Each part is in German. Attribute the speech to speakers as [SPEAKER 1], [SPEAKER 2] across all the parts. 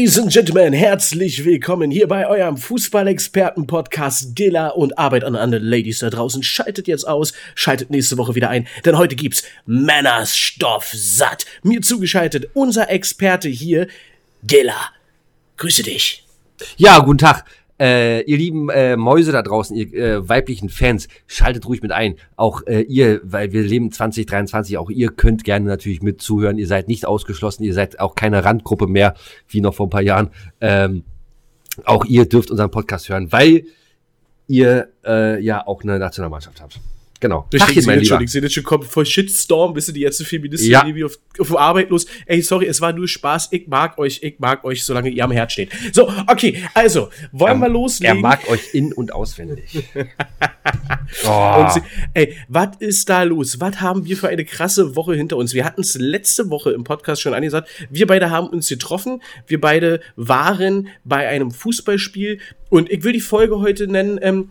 [SPEAKER 1] Ladies and Gentlemen, herzlich willkommen hier bei eurem Fußballexperten-Podcast Gilla und Arbeit an alle Ladies da draußen. Schaltet jetzt aus, schaltet nächste Woche wieder ein, denn heute gibt's Männerstoff satt. Mir zugeschaltet unser Experte hier, Gilla. Grüße dich.
[SPEAKER 2] Ja, guten Tag. Äh, ihr lieben äh, Mäuse da draußen, ihr äh, weiblichen Fans, schaltet ruhig mit ein. Auch äh, ihr, weil wir leben 2023, auch ihr könnt gerne natürlich mit zuhören. Ihr seid nicht ausgeschlossen, ihr seid auch keine Randgruppe mehr, wie noch vor ein paar Jahren. Ähm, auch ihr dürft unseren Podcast hören, weil ihr äh, ja auch eine Nationalmannschaft habt. Genau.
[SPEAKER 1] Richtig, mein Lieber. Ich sehe jetzt schon kommt voll Shitstorm, wissen die jetzt Feministin ja. irgendwie auf, auf Arbeit los. Ey, sorry, es war nur Spaß. Ich mag euch, ich mag euch, solange ihr am Herz steht. So, okay, also, wollen er, wir loslegen?
[SPEAKER 2] Er mag euch in- und auswendig.
[SPEAKER 1] oh. und sie, ey, was ist da los? Was haben wir für eine krasse Woche hinter uns? Wir hatten es letzte Woche im Podcast schon angesagt. Wir beide haben uns getroffen. Wir beide waren bei einem Fußballspiel. Und ich will die Folge heute nennen, ähm,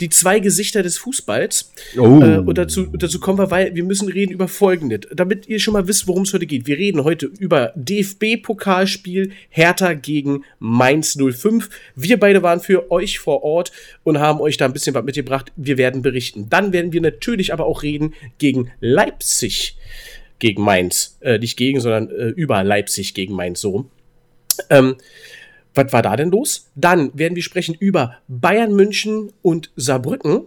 [SPEAKER 1] die zwei Gesichter des Fußballs. Oh. Äh, und dazu, dazu kommen wir, weil wir müssen reden über Folgendes, damit ihr schon mal wisst, worum es heute geht. Wir reden heute über DFB-Pokalspiel Hertha gegen Mainz 05. Wir beide waren für euch vor Ort und haben euch da ein bisschen was mitgebracht. Wir werden berichten. Dann werden wir natürlich aber auch reden gegen Leipzig gegen Mainz. Äh, nicht gegen, sondern äh, über Leipzig gegen Mainz so. Ähm, was war da denn los? Dann werden wir sprechen über Bayern München und Saarbrücken.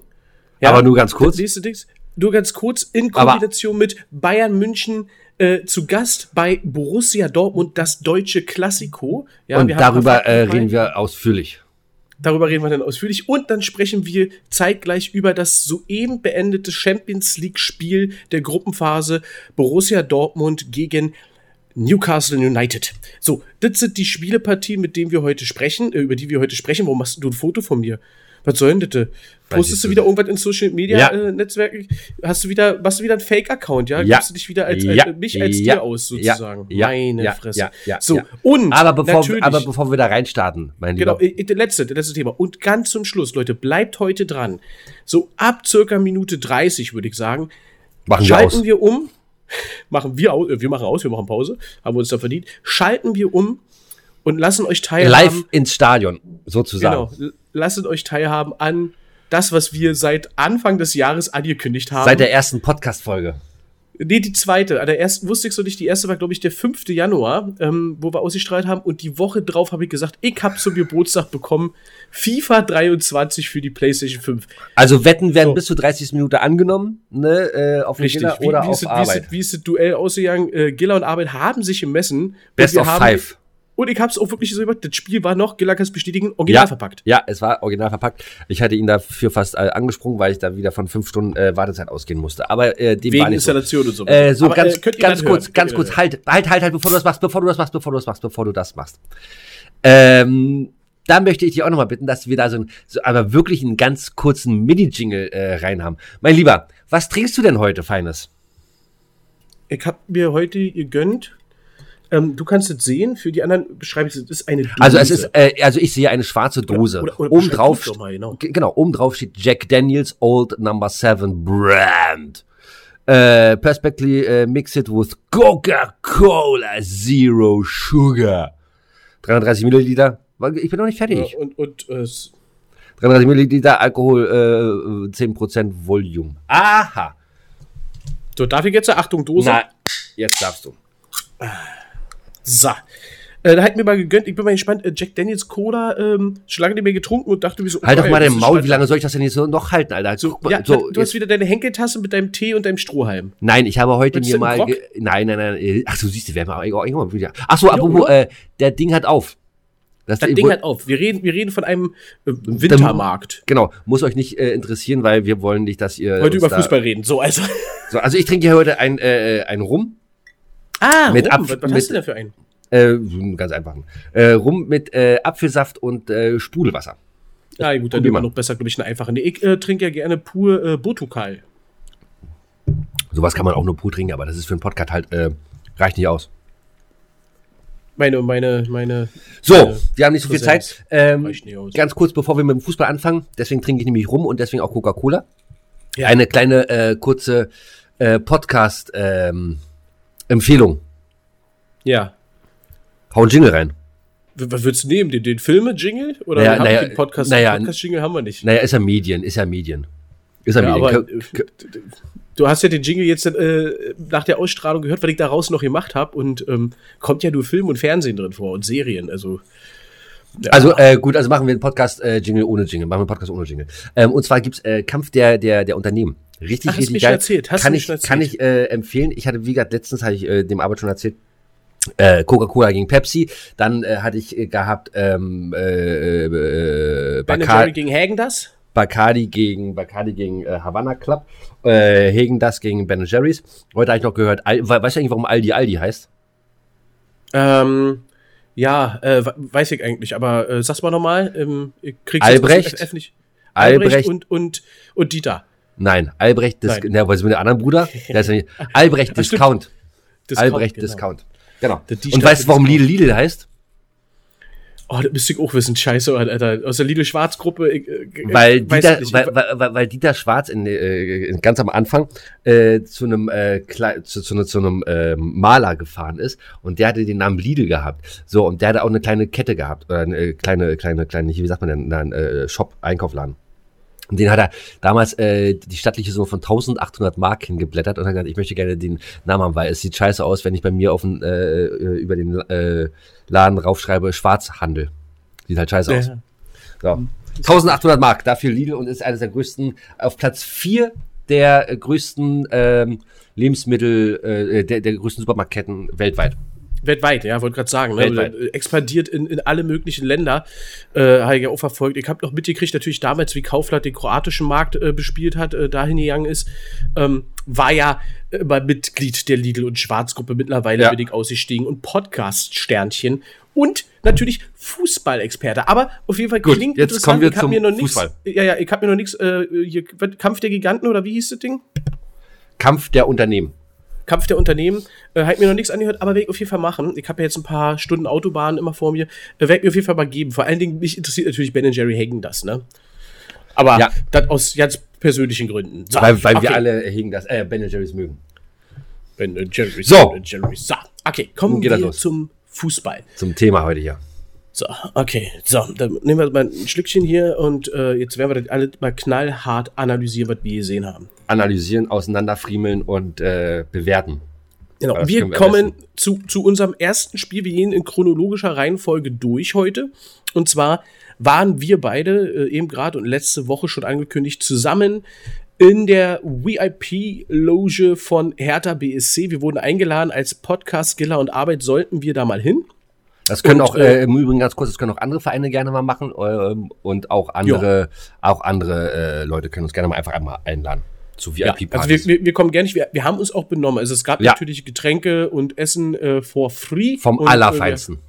[SPEAKER 2] Ja, aber nur ganz kurz.
[SPEAKER 1] Siehst du Dings? Nur ganz kurz in Kombination aber mit Bayern München äh, zu Gast bei Borussia Dortmund, das deutsche Klassiko.
[SPEAKER 2] Ja, und darüber äh, reden wir ausführlich.
[SPEAKER 1] Darüber reden wir dann ausführlich. Und dann sprechen wir zeitgleich über das soeben beendete Champions League-Spiel der Gruppenphase Borussia Dortmund gegen Newcastle United. So, das sind die Spielepartien, mit denen wir heute sprechen, äh, über die wir heute sprechen. Warum machst du ein Foto von mir? Was soll denn das? Postest du wieder irgendwas in Social Media ja. äh, Netzwerken? Hast du wieder, machst du wieder einen Fake-Account, ja? ja? Gibst du dich wieder als, ja. als mich als ja. dir aus, sozusagen?
[SPEAKER 2] Ja. Meine Fresse. Ja. Ja. So, und aber bevor, aber bevor wir da reinstarten, mein
[SPEAKER 1] Lieber. Genau, äh, der letzte, der letzte Thema. Und ganz zum Schluss, Leute, bleibt heute dran. So ab circa Minute 30, würde ich sagen,
[SPEAKER 2] Machen
[SPEAKER 1] schalten wir, wir um machen wir aus, äh, wir machen aus, wir machen Pause, haben wir uns da verdient, schalten wir um und lassen euch teilhaben.
[SPEAKER 2] Live ins Stadion, sozusagen.
[SPEAKER 1] Genau, lassen euch teilhaben an das, was wir seit Anfang des Jahres angekündigt haben.
[SPEAKER 2] Seit der ersten Podcast-Folge.
[SPEAKER 1] Nee, die zweite. An der ersten wusste ich so nicht. Die erste war, glaube ich, der 5. Januar, ähm, wo wir ausgestrahlt haben. Und die Woche drauf habe ich gesagt, ich habe zum Geburtstag bekommen FIFA 23 für die PlayStation 5.
[SPEAKER 2] Also Wetten werden so. bis zur 30. Minute angenommen, ne, äh, auf
[SPEAKER 1] Richtig. Giller oder wie, wie auf ist, Arbeit. Wie ist, wie ist das Duell ausgegangen? Äh, Giller und Arbeit haben sich im Messen.
[SPEAKER 2] Best of haben, five.
[SPEAKER 1] Und ich hab's auch wirklich so gemacht. Das Spiel war noch, Gillakas bestätigen, original
[SPEAKER 2] ja,
[SPEAKER 1] verpackt.
[SPEAKER 2] Ja, es war original verpackt. Ich hatte ihn dafür fast äh, angesprungen, weil ich da wieder von fünf Stunden äh, Wartezeit ausgehen musste. Aber äh, dem
[SPEAKER 1] Wegen
[SPEAKER 2] war nicht
[SPEAKER 1] Installation so. und so.
[SPEAKER 2] Äh, so Aber, ganz, äh, ganz kurz, hören. ganz kurz, halt, halt, halt, halt, bevor du das machst, bevor du das machst, bevor du das machst, bevor du das machst. Ähm, da möchte ich dich auch nochmal bitten, dass wir da so, ein, so aber wirklich einen ganz kurzen Mini-Jingle äh, rein haben. Mein Lieber, was trinkst du denn heute, Feines?
[SPEAKER 1] Ich hab mir heute gegönnt ähm, du kannst es sehen, für die anderen beschreibe ich es, ist eine Dose.
[SPEAKER 2] Also es ist, äh, also ich sehe eine schwarze Dose. Oder, oben drauf, genau. genau, oben drauf steht Jack Daniels Old Number 7 Brand. Äh, Perspectly äh, mix it with Coca-Cola Zero Sugar. 330 Milliliter. Ich bin noch nicht fertig.
[SPEAKER 1] Ja, und, und äh,
[SPEAKER 2] 330 Milliliter Alkohol, äh, 10% Volume. Aha.
[SPEAKER 1] So, darf ich jetzt? Achtung, Dose. Na,
[SPEAKER 2] jetzt darfst du.
[SPEAKER 1] So. Äh, da hat mir mal gegönnt, ich bin mal gespannt, äh, Jack Daniels Cola, ähm, schon lange nicht mehr getrunken und dachte mir so,
[SPEAKER 2] Halt oh, doch mal den Maul, wie lange soll ich das denn jetzt so noch halten, Alter?
[SPEAKER 1] So, mal, ja, so, du hast wieder deine Henkeltasse mit deinem Tee und deinem Strohhalm.
[SPEAKER 2] Nein, ich habe heute mir mal, nein, nein, nein, ach so, siehst du, wir haben irgendwann wieder. Ach so, apropos, äh, der Ding hat auf.
[SPEAKER 1] Das, das Ding hat auf. Wir reden, wir reden von einem äh, Wintermarkt.
[SPEAKER 2] Genau, muss euch nicht äh, interessieren, weil wir wollen nicht, dass ihr
[SPEAKER 1] heute über Fußball reden. So also.
[SPEAKER 2] So, also ich trinke hier heute ein äh, ein Rum.
[SPEAKER 1] Ah, mit Rum. was, was mit, hast du denn für einen?
[SPEAKER 2] Äh, ganz einfach. Äh, rum mit äh, Apfelsaft und äh, Sprudelwasser.
[SPEAKER 1] Ja, gut, dann nehmen wir noch besser, glaube ich, eine einfache. Nee, ich äh, trinke ja gerne pur äh, Botukal.
[SPEAKER 2] Sowas kann man auch nur pur trinken, aber das ist für einen Podcast halt, äh, reicht nicht aus.
[SPEAKER 1] Meine, meine, meine.
[SPEAKER 2] So, meine wir haben nicht so viel Zeit. Ähm, ganz kurz, bevor wir mit dem Fußball anfangen, deswegen trinke ich nämlich rum und deswegen auch Coca-Cola. Ja. Eine kleine, äh, kurze äh, Podcast-Empfehlung. Ähm,
[SPEAKER 1] ja.
[SPEAKER 2] Hau einen Jingle rein.
[SPEAKER 1] Was würdest du nehmen? Den, den Filme-Jingle? Oder
[SPEAKER 2] Naja,
[SPEAKER 1] haben
[SPEAKER 2] naja,
[SPEAKER 1] den Podcast?
[SPEAKER 2] naja,
[SPEAKER 1] Podcast-Jingle haben wir nicht.
[SPEAKER 2] Naja, ist ja Medien, ist ja Medien. Ist ja,
[SPEAKER 1] Ja,
[SPEAKER 2] Medien.
[SPEAKER 1] aber du hast ja den Jingle jetzt äh, nach der Ausstrahlung gehört, was ich daraus noch gemacht habe. Und ähm, kommt ja nur Film und Fernsehen drin vor und Serien. Also, ja.
[SPEAKER 2] Also äh, gut, also machen wir einen Podcast äh, ohne Jingle, machen wir einen Podcast ohne Jingle. Ähm, und zwar gibt's äh, Kampf der der der Unternehmen. Richtig,
[SPEAKER 1] Ach, hast
[SPEAKER 2] richtig geil.
[SPEAKER 1] erzählt, hast
[SPEAKER 2] kann ich
[SPEAKER 1] schon
[SPEAKER 2] kann
[SPEAKER 1] erzählt.
[SPEAKER 2] ich äh, empfehlen. Ich hatte wie gesagt letztens hatte ich äh, dem Arbeit schon erzählt. Äh, Coca-Cola gegen Pepsi, dann äh, hatte ich äh, gehabt ähm, äh, äh,
[SPEAKER 1] Ben
[SPEAKER 2] Bacar
[SPEAKER 1] Jerry gegen Hagen das?
[SPEAKER 2] Bacardi gegen Bacardi gegen äh, Havana Club, äh, Hegen das gegen Ben Jerry's. Heute habe ich noch gehört, Al we- weißt du eigentlich, warum Aldi Aldi heißt?
[SPEAKER 1] Ähm, ja, äh, we- weiß ich eigentlich, aber äh, sag's mal nochmal. Ähm,
[SPEAKER 2] Albrecht?
[SPEAKER 1] nicht.
[SPEAKER 2] Albrecht,
[SPEAKER 1] und, und, und Dieter.
[SPEAKER 2] Nein, Albrecht, Dis
[SPEAKER 1] Nein.
[SPEAKER 2] ne, was ist mit dem anderen Bruder? Der ist ja nicht, Albrecht. Discount.
[SPEAKER 1] Discount,
[SPEAKER 2] Albrecht
[SPEAKER 1] genau.
[SPEAKER 2] Discount. Genau. Und weißt du, warum
[SPEAKER 1] Discount.
[SPEAKER 2] Lidl Lidl heißt?
[SPEAKER 1] Oh, das müsste ich auch wissen. Scheiße, Alter. Aus der Lidl Schwarz-Gruppe. ich, äh,
[SPEAKER 2] Weil
[SPEAKER 1] weiß
[SPEAKER 2] Dieter,
[SPEAKER 1] ich nicht.
[SPEAKER 2] weil, weil, weil, weil Dieter Schwarz in, äh, ganz am Anfang äh, zu einem äh, zu, zu, zu einem äh, Maler gefahren ist und der hatte den Namen Lidl gehabt. So und der hatte auch eine kleine Kette gehabt oder eine äh, kleine kleine kleine wie sagt man denn, einen äh, Shop Einkaufladen. Und den hat er damals äh, die stattliche Summe von 1800 Mark hingeblättert und hat gesagt, ich möchte gerne den Namen haben, weil es sieht scheiße aus, wenn ich bei mir auf den, äh, äh, über den äh, Laden raufschreibe Schwarzhandel. Sieht halt scheiße aus. So. 1800 Mark dafür Lidl und ist eines der größten, auf Platz 4 der äh, größten ähm, Lebensmittel, äh, der, der größten Supermarktketten weltweit.
[SPEAKER 1] Weltweit, ja, wollte gerade sagen. Ne?
[SPEAKER 2] Weltweit.
[SPEAKER 1] Äh, Expandiert in, in alle möglichen Länder. Äh, habe ich ja auch verfolgt. Ich habe noch mitgekriegt, natürlich damals, wie Kaufland den kroatischen Markt äh, bespielt hat, äh, dahin gegangen ist. Ähm, war ja mal Mitglied der Lidl- und Schwarzgruppe. Mittlerweile
[SPEAKER 2] Ja.
[SPEAKER 1] bin ich ausgestiegen und Podcast-Sternchen. Und natürlich Fußballexperte. Aber auf jeden Fall
[SPEAKER 2] Gut,
[SPEAKER 1] klingt
[SPEAKER 2] jetzt
[SPEAKER 1] interessant.
[SPEAKER 2] kommen wir
[SPEAKER 1] ich hab
[SPEAKER 2] zum
[SPEAKER 1] mir noch
[SPEAKER 2] Fußball.
[SPEAKER 1] Ja, ja, ich habe mir noch nichts. Äh, hier, Kampf der Giganten oder wie hieß das Ding?
[SPEAKER 2] Kampf der Unternehmen.
[SPEAKER 1] Kampf der Unternehmen, äh, hat mir noch nichts angehört, aber werde ich auf jeden Fall machen. Ich habe ja jetzt ein paar Stunden Autobahn immer vor mir. Äh, werde ich mir auf jeden Fall mal geben. Vor allen Dingen, mich interessiert natürlich Ben Jerry Hagen das, ne? Aber
[SPEAKER 2] Ja.
[SPEAKER 1] das aus ganz persönlichen Gründen. So,
[SPEAKER 2] Weil, weil wir
[SPEAKER 1] okay.
[SPEAKER 2] alle hegen das, äh, Ben Jerry's mögen.
[SPEAKER 1] Ben Jerry,
[SPEAKER 2] So.
[SPEAKER 1] Ben Jerry. So, okay, kommen wir
[SPEAKER 2] los.
[SPEAKER 1] zum Fußball.
[SPEAKER 2] Zum Thema heute hier.
[SPEAKER 1] So, okay, so, dann nehmen wir mal ein Schlückchen hier und äh, jetzt werden wir das alle mal knallhart analysieren, was wir gesehen haben.
[SPEAKER 2] Analysieren, auseinanderfriemeln und äh, bewerten.
[SPEAKER 1] Genau,
[SPEAKER 2] Das
[SPEAKER 1] wir kommen zu, zu unserem ersten Spiel. Wir gehen in chronologischer Reihenfolge durch heute. Und zwar waren wir beide äh, eben gerade und letzte Woche schon angekündigt zusammen in der VIP-Loge von Hertha BSC. Wir wurden eingeladen als Podcast, Skiller und Arbeit sollten wir da mal hin.
[SPEAKER 2] Das können
[SPEAKER 1] Und,
[SPEAKER 2] auch,
[SPEAKER 1] äh,
[SPEAKER 2] äh, im Übrigen ganz kurz, das können auch andere Vereine gerne mal machen ähm, und auch andere, auch andere äh, Leute können uns gerne mal einfach einmal einladen zu
[SPEAKER 1] Ja,
[SPEAKER 2] VIP-Partys.
[SPEAKER 1] also wir, wir, wir kommen gerne nicht, wir, wir haben uns auch benommen. Also es gab
[SPEAKER 2] Ja.
[SPEAKER 1] natürlich Getränke und Essen äh, for free.
[SPEAKER 2] Vom
[SPEAKER 1] und, äh,
[SPEAKER 2] Allerfeinsten.
[SPEAKER 1] wir,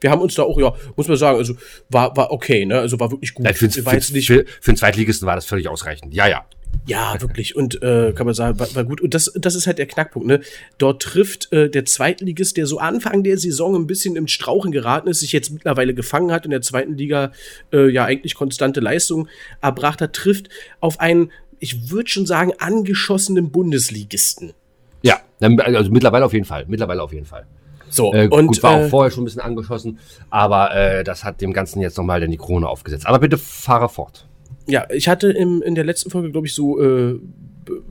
[SPEAKER 1] wir haben uns da auch, ja, muss man sagen, also war, war okay, ne? Also war wirklich gut.
[SPEAKER 2] Ja, für,
[SPEAKER 1] jetzt nicht,
[SPEAKER 2] für, für einen Zweitligisten war das völlig ausreichend. Ja, ja.
[SPEAKER 1] Ja, wirklich. Und äh, kann man sagen, war, war gut. Und das, das ist halt der Knackpunkt. Ne? Dort trifft äh, der Zweitligist, der so Anfang der Saison ein bisschen im Strauchen geraten ist, sich jetzt mittlerweile gefangen hat in der zweiten Liga, äh, ja eigentlich konstante Leistung erbracht hat, trifft auf einen, ich würde schon sagen, angeschossenen Bundesligisten.
[SPEAKER 2] Ja, also mittlerweile auf jeden Fall. Mittlerweile auf jeden Fall.
[SPEAKER 1] So,
[SPEAKER 2] Äh,
[SPEAKER 1] und
[SPEAKER 2] gut, war
[SPEAKER 1] äh,
[SPEAKER 2] auch vorher schon ein bisschen angeschossen, aber äh, das hat dem Ganzen jetzt nochmal dann die Krone aufgesetzt. Aber bitte fahre fort.
[SPEAKER 1] Ja, ich hatte im, in der letzten Folge, glaube ich, so äh,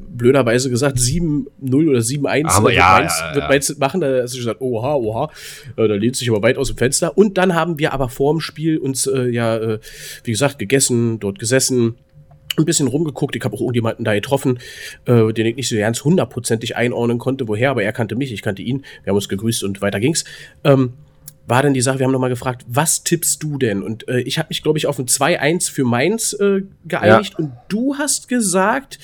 [SPEAKER 1] blöderweise gesagt, 7-0 oder 7-1
[SPEAKER 2] Aber ja,
[SPEAKER 1] wird Mainz,
[SPEAKER 2] ja, ja.
[SPEAKER 1] wird Mainz machen. Da hast du gesagt, oha, oha, äh, da lehnt sich aber weit aus dem Fenster. Und dann haben wir aber vor dem Spiel uns äh, ja, äh, wie gesagt, gegessen, dort gesessen, ein bisschen rumgeguckt. Ich habe auch irgendjemanden da getroffen, äh, den ich nicht so ganz hundertprozentig einordnen konnte, woher, aber er kannte mich, ich kannte ihn. Wir haben uns gegrüßt und weiter ging's. Ähm, war dann die Sache, wir haben nochmal gefragt, was tippst du denn? Und äh, ich habe mich, glaube ich, auf ein 2-1 für Mainz äh, geeinigt und du hast gesagt,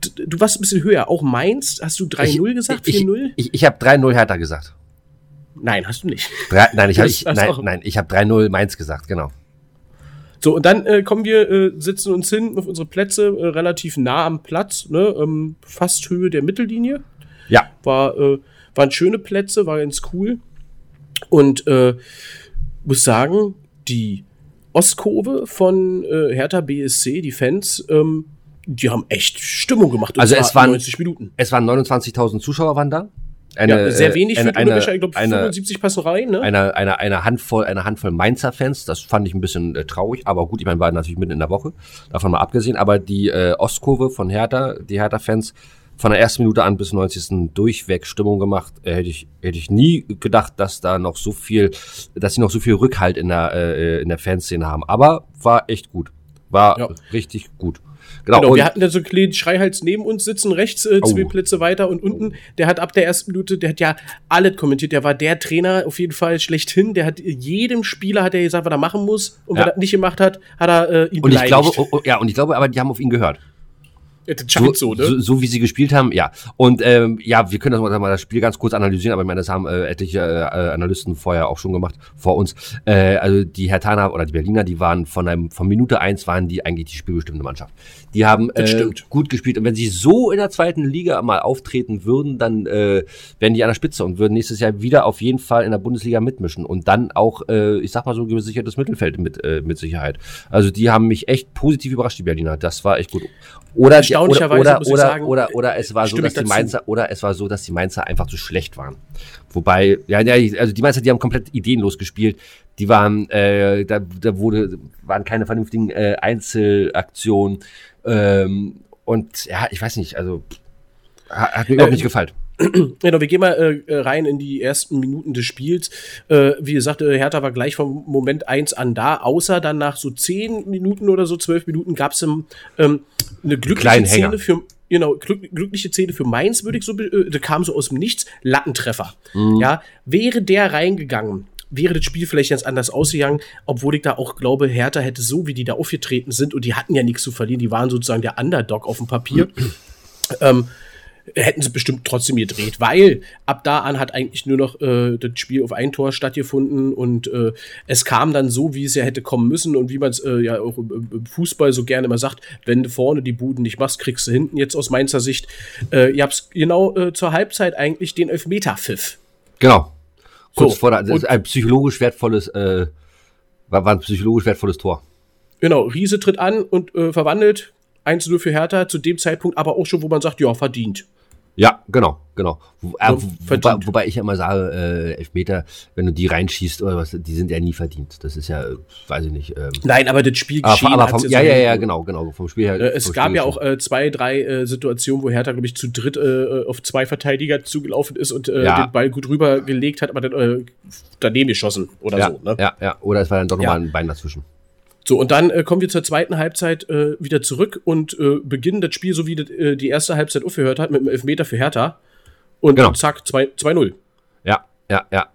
[SPEAKER 1] du warst ein bisschen höher, auch Mainz, hast du 3-0 gesagt,
[SPEAKER 2] Ich,
[SPEAKER 1] 4-0?
[SPEAKER 2] ich, ich habe 3-0 Hertha gesagt.
[SPEAKER 1] Nein, hast du nicht.
[SPEAKER 2] Drei, nein, ich hab, ich,
[SPEAKER 1] das
[SPEAKER 2] nein, nein, ich habe 3-0 Mainz gesagt, genau.
[SPEAKER 1] So, und dann äh, kommen wir, äh, sitzen uns hin auf unsere Plätze, äh, relativ nah am Platz, ne, ähm, fast Höhe der Mittellinie.
[SPEAKER 2] Ja,
[SPEAKER 1] War, äh, waren schöne Plätze, war ganz cool. Und äh, muss sagen, die Ostkurve von äh, Hertha BSC, die Fans, ähm, die haben echt Stimmung gemacht.
[SPEAKER 2] Also es waren-
[SPEAKER 1] 90 Minuten.
[SPEAKER 2] es waren 29.000 Zuschauer waren da. eine,
[SPEAKER 1] ja, sehr wenig
[SPEAKER 2] eine,
[SPEAKER 1] für eine, ich glaube
[SPEAKER 2] 75
[SPEAKER 1] passen rein, ne?
[SPEAKER 2] Eine, eine, eine Handvoll, eine Handvoll Mainzer-Fans, das fand ich ein bisschen äh, traurig, aber gut, ich meine, war natürlich mitten in der Woche, davon mal abgesehen, aber die äh, Ostkurve von Hertha, die Hertha-Fans, von der ersten Minute an bis 90. durchweg Stimmung gemacht. Äh, hätte ich hätte ich nie gedacht, dass da noch so viel, dass sie noch so viel Rückhalt in der äh, in der Fanszene haben. Aber war echt gut, war ja. richtig gut.
[SPEAKER 1] Genau, genau wir hatten da so einen kleinen Schreihals neben uns sitzen, rechts äh, zwei oh. Plätze weiter und unten, der hat ab der ersten Minute, der hat ja alles kommentiert, der war der Trainer auf jeden Fall schlechthin, der hat jedem Spieler hat er gesagt, was er machen muss und ja. was er nicht gemacht hat, hat er äh,
[SPEAKER 2] ihn und beleidigt. Ich glaube, oh, oh, ja, und ich glaube aber, die haben auf ihn gehört.
[SPEAKER 1] So, so, ne?
[SPEAKER 2] so, so, wie sie gespielt haben, ja. Und ähm, ja, wir können das mal das Spiel ganz kurz analysieren, aber ich meine, das haben äh, etliche äh, Analysten vorher auch schon gemacht, vor uns. Äh, also die Hertaner oder die Berliner, die waren von einem von Minute eins waren die eigentlich die spielbestimmte Mannschaft. Die haben äh, gut gespielt. Und wenn sie so in der zweiten Liga mal auftreten würden, dann äh, wären die an der Spitze und würden nächstes Jahr wieder auf jeden Fall in der Bundesliga mitmischen und dann auch, äh, ich sag mal so, gesichertes Mittelfeld mit, äh, mit Sicherheit. Also die haben mich echt positiv überrascht, die Berliner. Das war echt gut. Oder, oder, oder, oder, sagen, oder, oder es war so, dass die Mainzer, oder es war so, dass die Mainzer einfach zu schlecht waren. Wobei, ja, ja, also die Mainzer, die haben komplett ideenlos gespielt. Die waren, äh, da, da wurde, waren keine vernünftigen äh, Einzelaktionen. Ähm, und ja, ich weiß nicht, also hat, hat mir überhaupt äh, nicht gefallen.
[SPEAKER 1] Genau, wir gehen mal äh, rein in die ersten Minuten des Spiels. Äh, wie gesagt, äh, Hertha war gleich vom Moment 1 an da, außer dann nach so 10 Minuten oder so, 12 Minuten gab es ähm, eine glückliche Szene für genau, glückliche Szene für Mainz, würde ich so, äh, kam so aus dem Nichts, Lattentreffer. Mhm. Ja, wäre der reingegangen, wäre das Spiel vielleicht ganz anders ausgegangen, obwohl ich da auch glaube, Hertha hätte so, wie die da aufgetreten sind, und die hatten ja nichts zu verlieren, die waren sozusagen der Underdog auf dem Papier. ähm, hätten sie bestimmt trotzdem gedreht, weil ab da an hat eigentlich nur noch äh, das Spiel auf ein Tor stattgefunden und äh, es kam dann so, wie es ja hätte kommen müssen und wie man es äh, ja auch im Fußball so gerne immer sagt, wenn du vorne die Buden nicht machst, kriegst du hinten jetzt aus Mainzer Sicht. Äh, ihr habt genau äh, zur Halbzeit eigentlich den Elfmeter-Pfiff.
[SPEAKER 2] Genau. Kurz so, vor der, das ist ein psychologisch wertvolles, äh, war, ein psychologisch wertvolles Tor.
[SPEAKER 1] Genau, Riese tritt an und äh, verwandelt 1-0 für Hertha, zu dem Zeitpunkt aber auch schon, wo man sagt, ja, verdient.
[SPEAKER 2] Ja, genau, genau. Wo, äh, wobei, wobei, ich immer sage, äh, Elfmeter, wenn du die reinschießt oder was, die sind ja nie verdient. Das ist ja, weiß ich nicht. Ähm,
[SPEAKER 1] Nein, aber das Spiel aber,
[SPEAKER 2] aber vom, Ja, ja, ja, genau, genau. Vom Spiel her.
[SPEAKER 1] Äh, es gab Spiel ja auch äh, zwei, drei äh, Situationen, wo Hertha, glaube ich, zu dritt äh, auf zwei Verteidiger zugelaufen ist und äh, ja. den Ball gut rübergelegt hat, aber dann äh, daneben geschossen oder
[SPEAKER 2] ja,
[SPEAKER 1] so. Ne?
[SPEAKER 2] Ja, ja. Oder es war dann doch nochmal ein Bein dazwischen.
[SPEAKER 1] So, und dann äh, kommen wir zur zweiten Halbzeit äh, wieder zurück und äh, beginnen das Spiel, so wie das, äh, die erste Halbzeit aufgehört hat, mit einem Elfmeter für Hertha. Und genau. zack, 2-0.
[SPEAKER 2] Ja, ja, ja.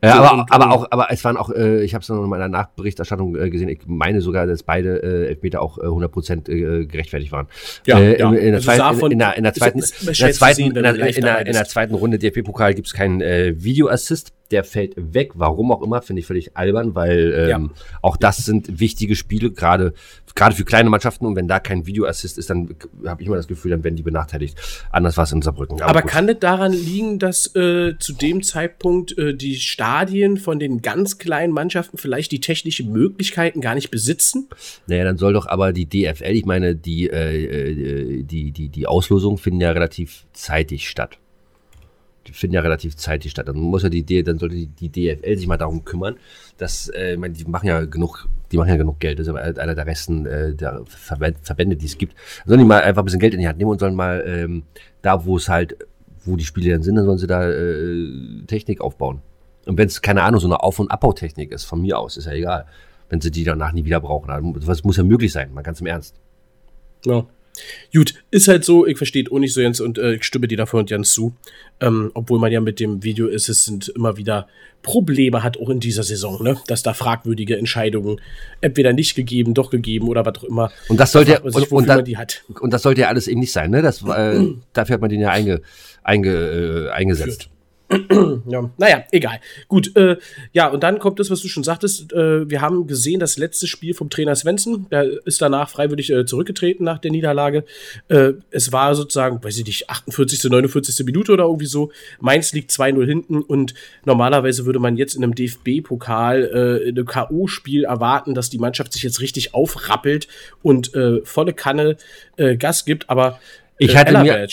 [SPEAKER 2] Äh, aber, und, aber auch, aber es waren auch, äh, ich habe es noch in meiner Nachberichterstattung äh, gesehen, ich meine sogar, dass beide äh, Elfmeter auch äh, 100% äh, gerechtfertigt waren.
[SPEAKER 1] Ja, äh,
[SPEAKER 2] ja. In, in, der also zweiten, in, in, der, in der zweiten, in der zweiten, in der, in der, in der zweiten Runde DFB-Pokal gibt es keinen äh, Video-Assist der fällt weg. Warum auch immer, finde ich völlig albern, weil ähm, ja. auch das sind wichtige Spiele, gerade gerade für kleine Mannschaften. Und wenn da kein Videoassist ist, dann habe ich immer das Gefühl, dann werden die benachteiligt. Anders war es in Saarbrücken.
[SPEAKER 1] Aber, Aber kann es daran liegen, dass äh, zu dem Zeitpunkt äh, die Stadien von den ganz kleinen Mannschaften vielleicht die technischen Möglichkeiten gar nicht besitzen?
[SPEAKER 2] Naja, dann soll doch aber die DFL, ich meine, die, äh, äh, die, die, die Auslosungen finden ja relativ zeitig statt die finden ja relativ zeitig statt. Dann muss ja die, dann sollte die, die DFL sich mal darum kümmern, dass, äh, ich meine, die machen ja genug, die machen ja genug Geld. Das ist aber einer der besten äh, der Verbände, die es gibt. Dann sollen die mal einfach ein bisschen Geld in die Hand nehmen und sollen mal ähm, da, wo es halt, wo die Spiele dann sind, dann sollen sie da äh, Technik aufbauen. Und wenn es, keine Ahnung, so eine Auf- und Abbautechnik ist, von mir aus, ist ja egal. Wenn sie die danach nie wieder brauchen. Das muss ja möglich sein, mal ganz im Ernst.
[SPEAKER 1] Ja. Gut, ist halt so, ich verstehe auch nicht so ganz und äh, ich stimme dir davon ganz zu. Ähm, obwohl man ja mit dem Video Assistant immer wieder Probleme hat, auch in dieser Saison, ne? Dass da fragwürdige Entscheidungen entweder nicht gegeben, doch gegeben oder was auch immer.
[SPEAKER 2] Und das sollte ja, und,
[SPEAKER 1] und,
[SPEAKER 2] da, und, das sollte ja alles eben nicht sein, ne? Das, äh, dafür hat man den ja einge, einge, äh, eingesetzt. Führt
[SPEAKER 1] ja, naja, egal. Gut, äh, ja, und dann kommt das, was du schon sagtest. Äh, wir haben gesehen, das letzte Spiel vom Trainer Svensson. Der ist danach freiwillig äh, zurückgetreten nach der Niederlage. Äh, es war sozusagen, weiß ich nicht, 48., 49. Minute oder irgendwie so. Mainz liegt 2-0 hinten und normalerweise würde man jetzt in einem DFB-Pokal äh, in einem K.O.-Spiel erwarten, dass die Mannschaft sich jetzt richtig aufrappelt und äh, volle Kanne Gas gibt, aber
[SPEAKER 2] ich hatte mir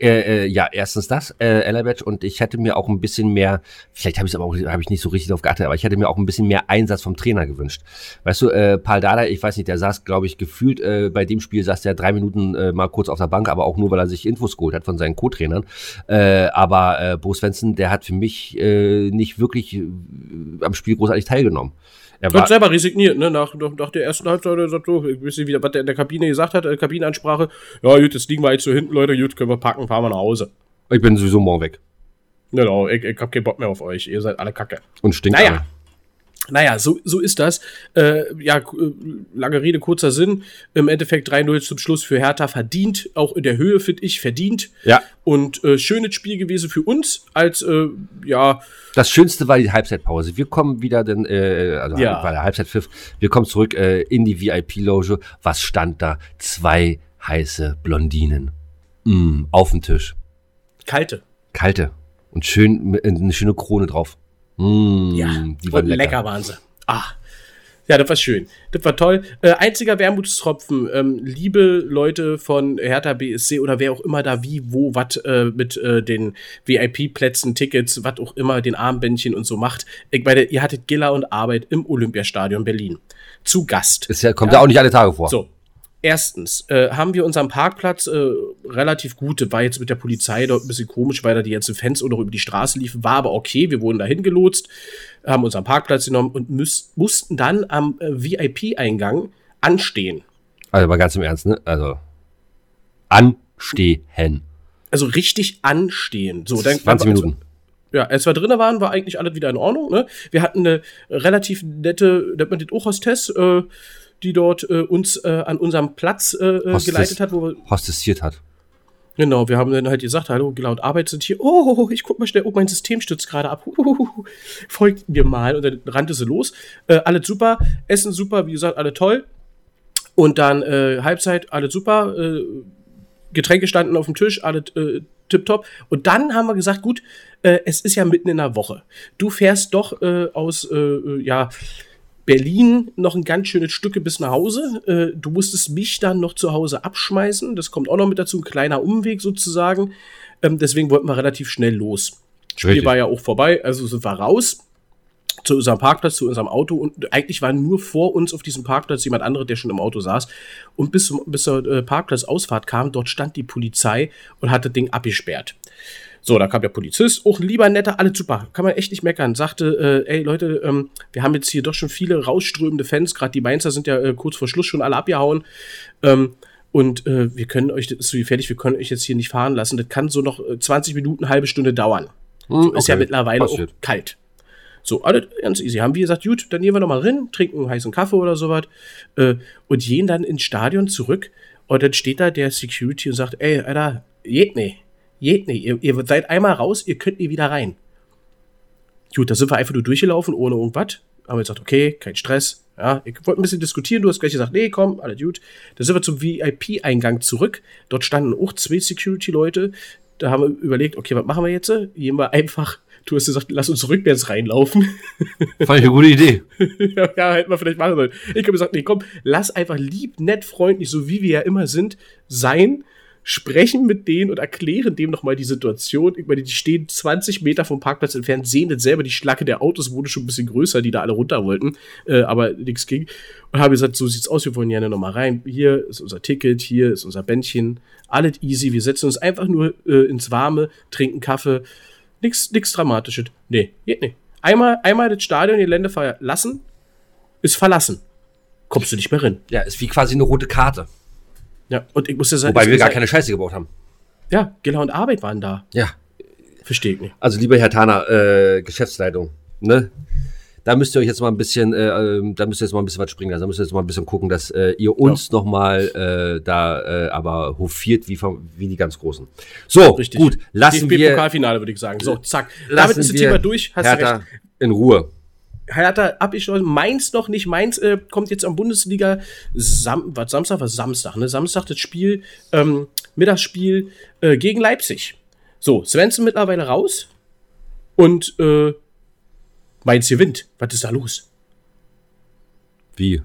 [SPEAKER 2] Äh, äh, ja, erstens das, äh, Elabatch, und ich hätte mir auch ein bisschen mehr, vielleicht habe ich aber auch hab ich nicht so richtig darauf geachtet, aber ich hätte mir auch ein bisschen mehr Einsatz vom Trainer gewünscht. Weißt du, äh, Paul Dada, ich weiß nicht, der saß, glaube ich, gefühlt, äh, bei dem Spiel saß der drei Minuten äh, mal kurz auf der Bank, aber auch nur, weil er sich Infos geholt hat von seinen Co-Trainern. Äh, aber äh, Bo Svensson, der hat für mich äh, nicht wirklich äh, am Spiel großartig teilgenommen.
[SPEAKER 1] Er war selber resigniert, ne? Nach, nach, nach der ersten Halbzeit er sagt so, ich weiß nicht, wieder, was der in der Kabine gesagt hat, äh, Kabinenansprache. Ja, gut, jetzt liegen wir jetzt so hinten, Leute, gut, können wir packen, fahren wir nach Hause.
[SPEAKER 2] Ich bin sowieso morgen weg.
[SPEAKER 1] Genau, ich, ich hab keinen Bock mehr auf euch. Ihr seid alle Kacke.
[SPEAKER 2] Und stinkt
[SPEAKER 1] Naja.
[SPEAKER 2] alle.
[SPEAKER 1] Naja, so, so ist das. Äh, ja, äh, lange Rede, kurzer Sinn. Im Endeffekt 3-0 zum Schluss für Hertha verdient. Auch in der Höhe, finde ich, verdient.
[SPEAKER 2] Ja.
[SPEAKER 1] Und äh, schönes Spiel gewesen für uns als, äh, ja,
[SPEAKER 2] Das Schönste war die Halbzeitpause. Wir kommen wieder, denn, äh, also
[SPEAKER 1] Ja.
[SPEAKER 2] war der Halbzeitpfiff. Wir kommen zurück äh, in die VIP-Loge. Was stand da? Zwei heiße Blondinen. Mm, auf dem Tisch.
[SPEAKER 1] kalte.
[SPEAKER 2] Kalte. Und schön, eine schöne Krone drauf. Mm,
[SPEAKER 1] Ja,
[SPEAKER 2] die waren lecker.
[SPEAKER 1] lecker waren sie. Ah. Ja, das war schön. Das war toll. Äh, einziger Wermutstropfen, ähm, liebe Leute von Hertha BSC oder wer auch immer da wie, wo, was äh, mit äh, den VIP-Plätzen, Tickets, was auch immer, den Armbändchen und so macht. Ich meine, ihr hattet Gilla und Arbeit im Olympiastadion Berlin. Zu Gast.
[SPEAKER 2] Ja, kommt ja. auch nicht alle Tage vor.
[SPEAKER 1] So. Erstens äh, haben wir unseren Parkplatz äh, relativ gut. War jetzt mit der Polizei dort ein bisschen komisch, weil da die ganzen Fans oder über die Straße liefen. War aber okay. Wir wurden dahin gelotst, haben unseren Parkplatz genommen und müß, mussten dann am äh, VIP-Eingang anstehen.
[SPEAKER 2] Also mal ganz im Ernst, ne? Also anstehen.
[SPEAKER 1] Also richtig anstehen. So, dann
[SPEAKER 2] 20 Minuten.
[SPEAKER 1] Ja, als wir drinnen waren, war eigentlich alles wieder in Ordnung. Ne? Wir hatten eine relativ nette, nennt man das auch Hostess, äh, die dort äh, uns äh, an unserem Platz äh, äh,
[SPEAKER 2] Hostess.
[SPEAKER 1] geleitet hat, wo wir
[SPEAKER 2] Hostessiert hat.
[SPEAKER 1] Genau, wir haben dann halt gesagt, hallo, und Arbeit sind hier. Oh, ich guck mal schnell, oh, mein System stürzt gerade ab. Huhuhu. Folgt mir mal. Und dann rannte sie los. Äh, alles super, Essen super, wie gesagt, alle toll. Und dann äh, Halbzeit, alles super. Äh, Getränke standen auf dem Tisch, alles äh, tipptopp. Und dann haben wir gesagt, gut, äh, es ist ja mitten in der Woche. Du fährst doch äh, aus, äh, äh, ja, Berlin noch ein ganz schönes Stücke bis nach Hause. Äh, du musstest mich dann noch zu Hause abschmeißen. Das kommt auch noch mit dazu, ein kleiner Umweg sozusagen. Ähm, deswegen wollten wir relativ schnell los. Spiel
[SPEAKER 2] Richtig.
[SPEAKER 1] war ja auch vorbei, also sind wir raus zu unserem Parkplatz, zu unserem Auto und eigentlich war nur vor uns auf diesem Parkplatz jemand anderes, der schon im Auto saß. Und bis, zum- bis zur äh, Parkplatzausfahrt kam, dort stand die Polizei und hat das Ding abgesperrt. So, da kam der Polizist, auch ein lieber netter, alles super, kann man echt nicht meckern, sagte, äh, ey Leute, ähm, wir haben jetzt hier doch schon viele rausströmende Fans, gerade die Mainzer sind ja äh, kurz vor Schluss schon alle abgehauen. Ähm, und äh, wir können euch, das ist so gefährlich, wir können euch jetzt hier nicht fahren lassen. Das kann so noch äh, 20 Minuten, halbe Stunde dauern.
[SPEAKER 2] Hm,
[SPEAKER 1] Ist ja mittlerweile auch kalt. So, alles ganz easy. Haben wir gesagt, gut, dann gehen wir noch mal rein, trinken einen heißen Kaffee oder sowas äh, und gehen dann ins Stadion zurück. Und dann steht da der Security und sagt, ey, Alter, geht nicht. Geht nicht. Ihr, ihr seid einmal raus, ihr könnt nie wieder rein. Gut, da sind wir einfach nur durchgelaufen, ohne irgendwas. Haben wir gesagt, okay, kein Stress. Ja, ich wollte ein bisschen diskutieren. Du hast gleich gesagt, nee, komm, alles gut. Da sind wir zum VIP-Eingang zurück. Dort standen auch zwei Security-Leute. Da haben wir überlegt, okay, was machen wir jetzt? Gehen wir einfach, du hast gesagt, lass uns rückwärts reinlaufen.
[SPEAKER 2] Fand ich eine gute Idee.
[SPEAKER 1] ja, ja, hätten wir vielleicht machen sollen. Ich habe gesagt, nee, komm, lass einfach lieb, nett, freundlich, so wie wir ja immer sind, sein, sprechen mit denen und erklären dem nochmal die Situation. Ich meine, die stehen 20 Meter vom Parkplatz entfernt, sehen das selber, die Schlacke der Autos wurde schon ein bisschen größer, die da alle runter wollten, äh, aber nichts ging. Und habe gesagt, so sieht's aus, wir wollen gerne nochmal rein. Hier ist unser Ticket, hier ist unser Bändchen, alles easy, wir setzen uns einfach nur äh, ins Warme, trinken Kaffee, nix, nix Dramatisches. Nee, geht nicht. Einmal, einmal das Stadion, die Länder verlassen, ist verlassen. Kommst du nicht mehr rein.
[SPEAKER 2] Ja, ist wie quasi eine rote Karte.
[SPEAKER 1] Ja, und ich muss ja sagen,
[SPEAKER 2] Wobei wir gar
[SPEAKER 1] ja-
[SPEAKER 2] keine Scheiße gebaut haben.
[SPEAKER 1] Ja, Giller und Arbeit waren da.
[SPEAKER 2] Ja.
[SPEAKER 1] Verstehe ich nicht.
[SPEAKER 2] Also lieber Herr Thaner, äh, Geschäftsleitung, ne? Da müsst ihr euch jetzt mal ein bisschen, äh, ähm, da müsst ihr jetzt mal ein bisschen was springen lassen. Da müsst ihr jetzt mal ein bisschen gucken, dass äh, ihr uns noch mal äh, da äh, aber hofiert wie, vom- wie die ganz Großen. So,
[SPEAKER 1] Richtig.
[SPEAKER 2] gut, lassen wir,
[SPEAKER 1] DFB-Pokalfinale, würde ich sagen. So, zack. Damit ist das Thema durch. Hast du
[SPEAKER 2] Hertha
[SPEAKER 1] recht.
[SPEAKER 2] in Ruhe.
[SPEAKER 1] Hertha abgeschlossen. Mainz noch nicht. Mainz äh, kommt jetzt am Bundesliga Sam was, Samstag, was Samstag, ne? Samstag das Spiel, ähm, Mittagsspiel äh, gegen Leipzig. So, Svensson mittlerweile raus und äh, Mainz gewinnt. Was ist da los?
[SPEAKER 2] Wie?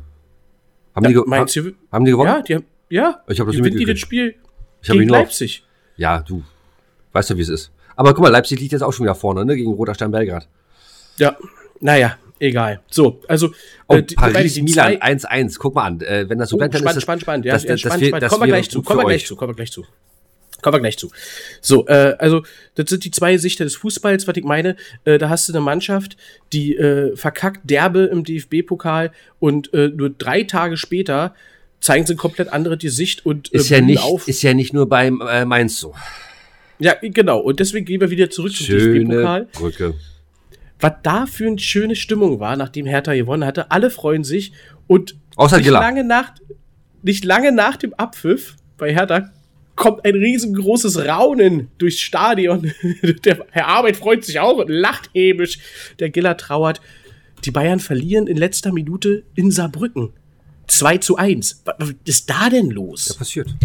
[SPEAKER 2] Haben,
[SPEAKER 1] Ja,
[SPEAKER 2] die,
[SPEAKER 1] Mainz
[SPEAKER 2] ha,
[SPEAKER 1] gewinnt.
[SPEAKER 2] haben die gewonnen?
[SPEAKER 1] Ja, die haben, ja,
[SPEAKER 2] Ich hab das
[SPEAKER 1] gewinnen die das. Spiel
[SPEAKER 2] Ich
[SPEAKER 1] gegen Leipzig.
[SPEAKER 2] Ja, du, Weißt du, wie es ist? Aber guck mal, Leipzig liegt jetzt auch schon wieder vorne, ne? Gegen Roter Stern Belgrad.
[SPEAKER 1] Ja, naja, egal. So, also
[SPEAKER 2] oh, die, Paris die Milan 1-1. Guck mal an, äh, wenn das so
[SPEAKER 1] oh, spannend, spannend, spannend, spannend, ja, das, spannend, spannend. Kommen wir gleich zu, kommen wir gleich zu, kommen wir gleich zu. Kommen wir gleich zu. So, äh, also das sind die zwei Sichter des Fußballs, was ich meine. Äh, da hast du eine Mannschaft, die äh, verkackt derbe im DFB-Pokal und äh, nur drei Tage später zeigen sie ein komplett andere die Sicht und
[SPEAKER 2] äh, ist ja nicht auf. ist ja nicht nur beim äh, Mainz so.
[SPEAKER 1] Ja, genau. Und deswegen gehen wir wieder zurück
[SPEAKER 2] zum DFB-Pokal.
[SPEAKER 1] Brücke. Was da für eine schöne Stimmung war, nachdem Hertha gewonnen hatte. Alle freuen sich und
[SPEAKER 2] Außer
[SPEAKER 1] nicht lange nach nicht lange nach dem Abpfiff bei Hertha kommt ein riesengroßes Raunen durchs Stadion. Der Herr Arbeit freut sich auch und lacht hämisch. Der Giller trauert. Die Bayern verlieren in letzter Minute in Saarbrücken. 2 zu 1. Was ist da denn los?
[SPEAKER 2] Ja, passiert.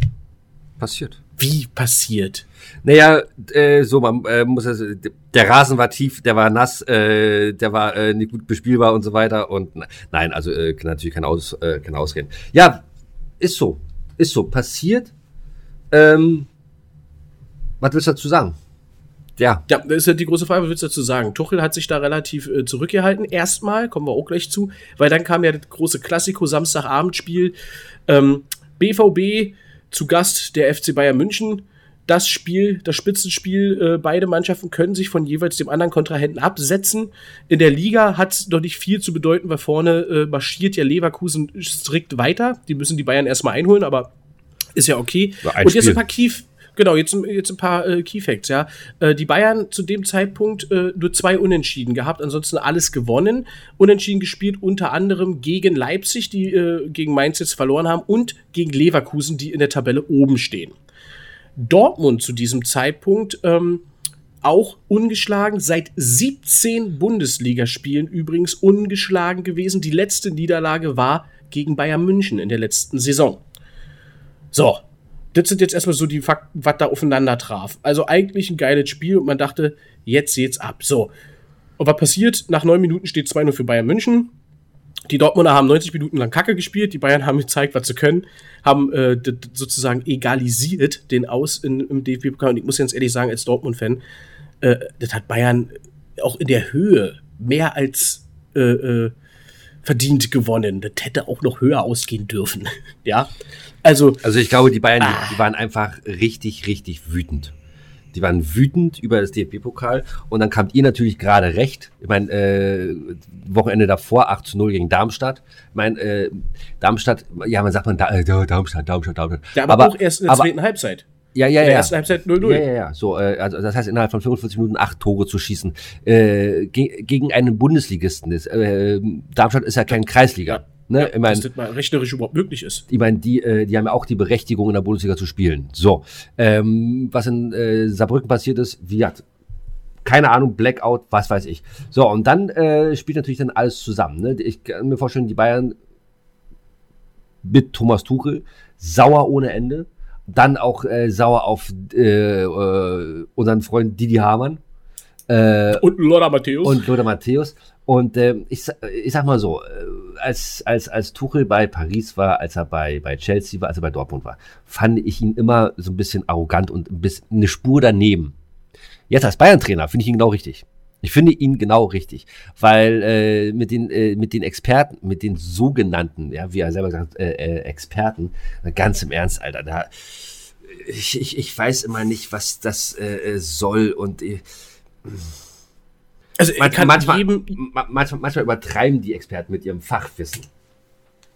[SPEAKER 2] Passiert.
[SPEAKER 1] Wie passiert?
[SPEAKER 2] Naja, äh, so, man äh, muss das, der Rasen war tief, der war nass, äh, der war äh, nicht gut bespielbar und so weiter. Und nein, also äh, kann natürlich kein, Aus, äh, kein Ausreden. Ja, ist so. Ist so. Passiert ähm, was willst du dazu sagen?
[SPEAKER 1] Ja. Ja, das ist ja die große Frage, was willst du dazu sagen? Tuchel hat sich da relativ äh, zurückgehalten. Erstmal, kommen wir auch gleich zu, weil dann kam ja das große Klassiko Samstagabendspiel. Ähm, BVB zu Gast der FC Bayern München. Das Spiel, das Spitzenspiel, äh, beide Mannschaften können sich von jeweils dem anderen Kontrahenten absetzen. In der Liga hat es noch nicht viel zu bedeuten, weil vorne äh, marschiert ja Leverkusen strikt weiter. Die müssen die Bayern erstmal einholen, aber ist ja okay. Und jetzt ein paar Key, genau, jetzt, jetzt ein paar äh, Key Facts, ja. Äh, die Bayern zu dem Zeitpunkt äh, nur zwei Unentschieden gehabt, ansonsten alles gewonnen. Unentschieden gespielt, unter anderem gegen Leipzig, die äh, gegen Mainz jetzt verloren haben, und gegen Leverkusen, die in der Tabelle oben stehen. Dortmund zu diesem Zeitpunkt ähm, auch ungeschlagen, seit 17 Bundesligaspielen übrigens ungeschlagen gewesen. Die letzte Niederlage war gegen Bayern München in der letzten Saison. So, das sind jetzt erstmal so die Fakten, was da aufeinander traf. Also eigentlich ein geiles Spiel und man dachte, jetzt geht's ab. So. Und was passiert? Nach neun Minuten steht 2-0 für Bayern München. Die Dortmunder haben 90 Minuten lang Kacke gespielt. Die Bayern haben gezeigt, was sie können. Haben äh, sozusagen egalisiert den Aus in, im DFB-Pokal. Und ich muss ganz ehrlich sagen, als Dortmund-Fan, äh, das hat Bayern auch in der Höhe mehr als äh, äh verdient gewonnen. Das hätte auch noch höher ausgehen dürfen. ja. Also,
[SPEAKER 2] also ich glaube, die Bayern, ah. die, waren einfach richtig, richtig wütend. Die waren wütend über das DFB-Pokal und dann kamt ihr natürlich gerade recht. Ich meine, äh, Wochenende davor 8 zu 0 gegen Darmstadt. Ich meine, äh, Darmstadt, ja, man sagt man da, äh, Darmstadt, Darmstadt, Darmstadt.
[SPEAKER 1] Ja, aber, aber auch erst in der aber, zweiten Halbzeit.
[SPEAKER 2] Ja, ja, ja. In der
[SPEAKER 1] ersten Halbzeit 0-0.
[SPEAKER 2] Ja, ja, ja. So, äh, also das heißt, innerhalb von 45 Minuten acht Tore zu schießen. Äh, ge gegen einen Bundesligisten. Ist, äh, Darmstadt ist ja kein Kreisliga.
[SPEAKER 1] Ja. Ne? Ja, ich mein, dass das mal rechnerisch überhaupt möglich ist.
[SPEAKER 2] Ich meine, die, äh, die haben ja auch die Berechtigung, in der Bundesliga zu spielen. So, ähm, was in äh, Saarbrücken passiert ist, wie hat keine Ahnung, Blackout, was weiß ich. So, und dann äh, spielt natürlich dann alles zusammen. Ne? Ich kann mir vorstellen, die Bayern mit Thomas Tuchel sauer ohne Ende. Dann auch äh, sauer auf äh, äh, unseren Freund Didi Hamann.
[SPEAKER 1] Äh, und Lothar Matthäus.
[SPEAKER 2] Und Lothar Matthäus. Und äh, ich, ich sag mal so, äh, als, als, als Tuchel bei Paris war, als er bei, bei Chelsea war, als er bei Dortmund war, fand ich ihn immer so ein bisschen arrogant und ein bisschen eine Spur daneben. Jetzt als Bayern-Trainer finde ich ihn genau richtig. Ich finde ihn genau richtig, weil äh, mit den äh, mit den Experten, mit den sogenannten, ja, wie er selber sagt, äh, äh, Experten, ganz im Ernst, Alter, da ich, ich, ich weiß immer nicht, was das äh, äh soll und äh, also manchmal, manchmal, jedem, manchmal, manchmal übertreiben die Experten mit ihrem Fachwissen.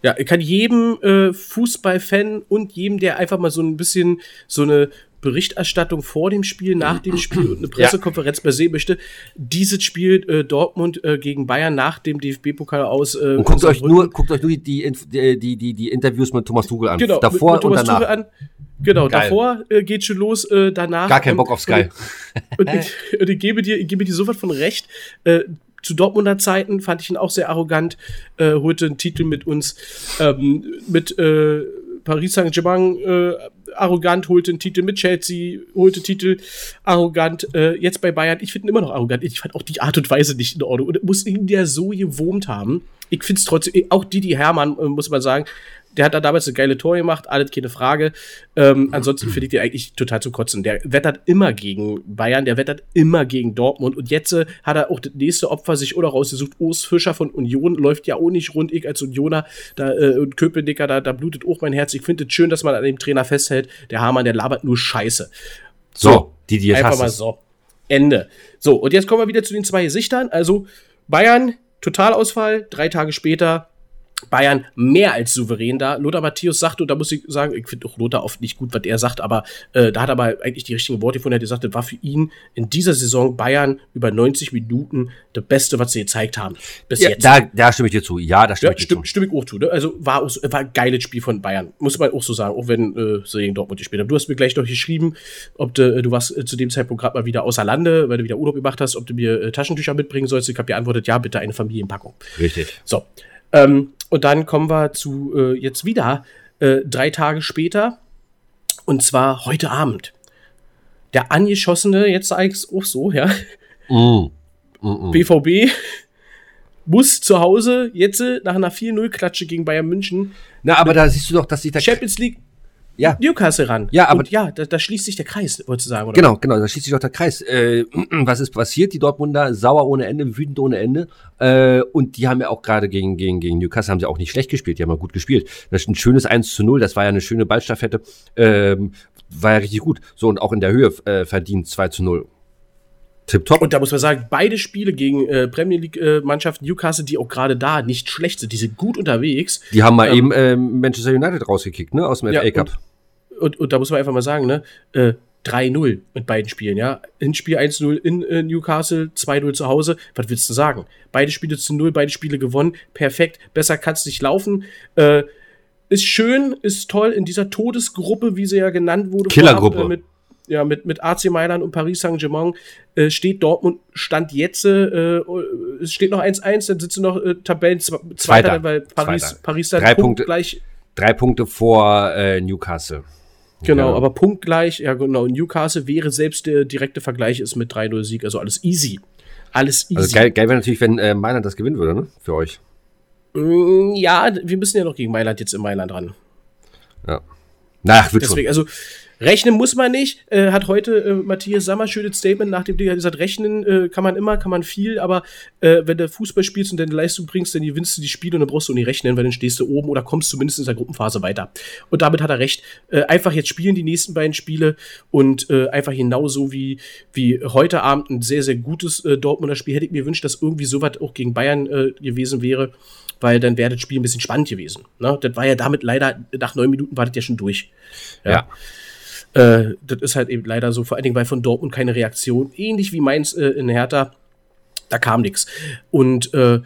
[SPEAKER 1] Ja, ich kann jedem äh, Fußballfan und jedem, der einfach mal so ein bisschen so eine Berichterstattung vor dem Spiel, nach dem Spiel und eine Pressekonferenz ja. sehen möchte, dieses Spiel äh, Dortmund äh, gegen Bayern nach dem DFB-Pokal aus.
[SPEAKER 2] Äh, und guckt euch nur, guckt euch nur die, die, die, die, die Interviews mit Thomas Tuchel an.
[SPEAKER 1] Genau, davor mit, mit und danach. An. Genau, Geil. davor äh, geht schon los, äh, danach.
[SPEAKER 2] Gar kein Bock auf Sky.
[SPEAKER 1] Und, und, ich, und ich, gebe dir, ich gebe dir sofort von recht. Äh, zu Dortmunder Zeiten fand ich ihn auch sehr arrogant, äh, holte einen Titel mit uns, ähm, mit äh, Paris Saint-Germain äh, arrogant, holte einen Titel mit Chelsea, holte Titel arrogant, äh, jetzt bei Bayern. Ich finde ihn immer noch arrogant. Ich fand auch die Art und Weise nicht in Ordnung. Und muss ihn ja so gewurmt haben. ich finde es trotzdem, auch Didi Hermann, äh, muss man sagen, der hat da damals eine geile Tor gemacht, alles keine Frage. Ähm, ansonsten finde ich den eigentlich total zu kotzen. Der wettert immer gegen Bayern, der wettert immer gegen Dortmund und jetzt äh, hat er auch das nächste Opfer sich oder rausgesucht. Urs Fischer von Union läuft ja auch nicht rund. Ich als Unioner da, äh, und Köpenicker, da, da blutet auch mein Herz. Ich finde es schön, dass man an dem Trainer festhält. Der Hamann, der labert nur Scheiße.
[SPEAKER 2] So, so die, die
[SPEAKER 1] jetzt Einfach mal so. Ende. So, und jetzt kommen wir wieder zu den zwei Gesichtern. Also Bayern, Totalausfall, drei Tage später Bayern mehr als souverän da. Lothar Matthäus sagt, und da muss ich sagen, ich finde auch Lothar oft nicht gut, was er sagt, aber äh, da hat er aber eigentlich die richtigen Worte gefunden. Er hat gesagt, das war für ihn in dieser Saison Bayern über 90 Minuten das Beste, was sie gezeigt haben.
[SPEAKER 2] Bis ja, jetzt. Da, da stimme ich dir zu. Ja, da stimme ja, ich dir
[SPEAKER 1] stimm, zu. Stimme ich auch zu. Ne? Also war, auch, war ein geiles Spiel von Bayern. Muss man auch so sagen, auch wenn äh, sie gegen Dortmund gespielt haben. Du hast mir gleich noch geschrieben, ob du, du warst äh, zu dem Zeitpunkt gerade mal wieder außer Lande, weil du wieder Urlaub gemacht hast, ob du mir äh, Taschentücher mitbringen sollst. Ich habe dir antwortet, ja, bitte eine Familienpackung.
[SPEAKER 2] Richtig.
[SPEAKER 1] So. Ähm, und dann kommen wir zu äh, jetzt wieder äh, drei Tage später. Und zwar heute Abend. Der angeschossene, jetzt sage ich es auch so, ja. Mm. Mm -mm. BVB muss zu Hause jetzt nach einer 4-0-Klatsche gegen Bayern München.
[SPEAKER 2] Na, aber da siehst du doch, dass sich
[SPEAKER 1] der Champions League ja. Newcastle ran.
[SPEAKER 2] Ja, aber
[SPEAKER 1] und ja, da, da schließt sich der Kreis, wolltest du sagen, oder?
[SPEAKER 2] Genau, genau, da schließt sich doch der Kreis. Äh, was ist passiert? Die Dortmunder sauer ohne Ende, wütend ohne Ende. Äh, und die haben ja auch gerade gegen, gegen, gegen Newcastle haben sie auch nicht schlecht gespielt, die haben ja gut gespielt. Das ist ein schönes 1 zu 0, das war ja eine schöne Ballstaffette. Ähm, war ja richtig gut. So, und auch in der Höhe äh, verdient 2 zu 0.
[SPEAKER 1] Tipptopp. Und da muss man sagen, beide Spiele gegen äh, Premier League-Mannschaften äh, Newcastle, die auch gerade da nicht schlecht sind, die sind gut unterwegs.
[SPEAKER 2] Die haben mal ähm, eben äh, Manchester United rausgekickt, ne, aus dem ja, FA Cup.
[SPEAKER 1] Und, und, und, da muss man einfach mal sagen, ne, äh, 3-0 mit beiden Spielen, ja. Hinspiel 1-0 in äh, Newcastle, 2-0 zu Hause. Was willst du sagen? Beide Spiele zu 0, beide Spiele gewonnen. Perfekt. Besser kann es nicht laufen. Äh, ist schön, ist toll in dieser Todesgruppe, wie sie ja genannt wurde.
[SPEAKER 2] Killergruppe.
[SPEAKER 1] Äh, mit ja, mit, mit AC Mailand und Paris Saint-Germain äh, steht Dortmund Stand jetzt, äh, es steht noch 1-1, dann sitzen noch äh, Tabellen Zweiter, Zweiter, weil Paris,
[SPEAKER 2] Zweiter.
[SPEAKER 1] Paris
[SPEAKER 2] dann drei Punkte, gleich. Drei Punkte vor äh, Newcastle.
[SPEAKER 1] Genau, ja. aber punktgleich, ja genau, Newcastle wäre selbst der direkte Vergleich ist mit 3-0 Sieg, also alles easy. Alles also easy. Also
[SPEAKER 2] geil, geil wäre natürlich, wenn äh, Mailand das gewinnen würde, ne? Für euch.
[SPEAKER 1] Mm, ja, wir müssen ja noch gegen Mailand jetzt in Mailand ran.
[SPEAKER 2] Ja. Na, wird Deswegen,
[SPEAKER 1] schon. Also Rechnen muss man nicht, äh, hat heute äh, Matthias Sammer schönes Statement nach dem Ding gesagt, rechnen äh, kann man immer, kann man viel, aber äh, wenn du Fußball spielst und deine Leistung bringst, dann gewinnst du die Spiele und dann brauchst du nicht rechnen, weil dann stehst du oben oder kommst zumindest in der Gruppenphase weiter. Und damit hat er recht. Äh, einfach jetzt spielen die nächsten beiden Spiele und äh, einfach genauso wie, wie heute Abend ein sehr, sehr gutes Dortmunder Spiel. Hätte ich mir gewünscht, dass irgendwie sowas auch gegen Bayern gewesen wäre, weil dann wäre das Spiel ein bisschen spannend gewesen. Ne? Das war ja damit leider, nach neun Minuten war das ja schon durch. ja. ja. Äh, das ist halt eben leider so, vor allen Dingen, weil von Dortmund keine Reaktion, ähnlich wie Mainz äh, in Hertha, da kam nichts. Und äh,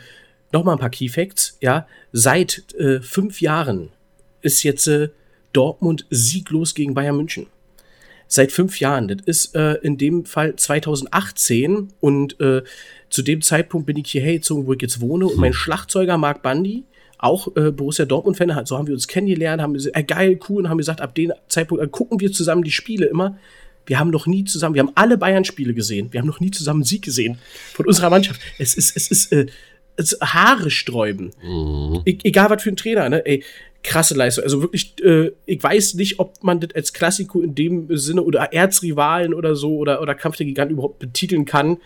[SPEAKER 1] nochmal ein paar Key Facts, ja, seit äh, fünf Jahren ist jetzt äh, Dortmund sieglos gegen Bayern München. Seit fünf Jahren. Das ist äh, in dem Fall 2018 und zu dem Zeitpunkt bin ich hierher gezogen, wo ich jetzt wohne und mein Schlagzeuger Marc Bandi, auch äh, Borussia Dortmund-Fan, so haben wir uns kennengelernt, haben gesagt, äh, geil, cool, und haben gesagt, ab dem Zeitpunkt äh, gucken wir zusammen die Spiele immer. Wir haben noch nie zusammen, wir haben alle Bayern-Spiele gesehen, wir haben noch nie zusammen einen Sieg gesehen von unserer Mannschaft. Es ist, es ist, äh, es ist Haare sträuben. Mhm. E egal was für ein Trainer, ne? Ey, krasse Leistung. Also wirklich, äh, ich weiß nicht, ob man das als Klassiko in dem Sinne oder Erzrivalen oder so oder, oder Kampf der Giganten überhaupt betiteln kann.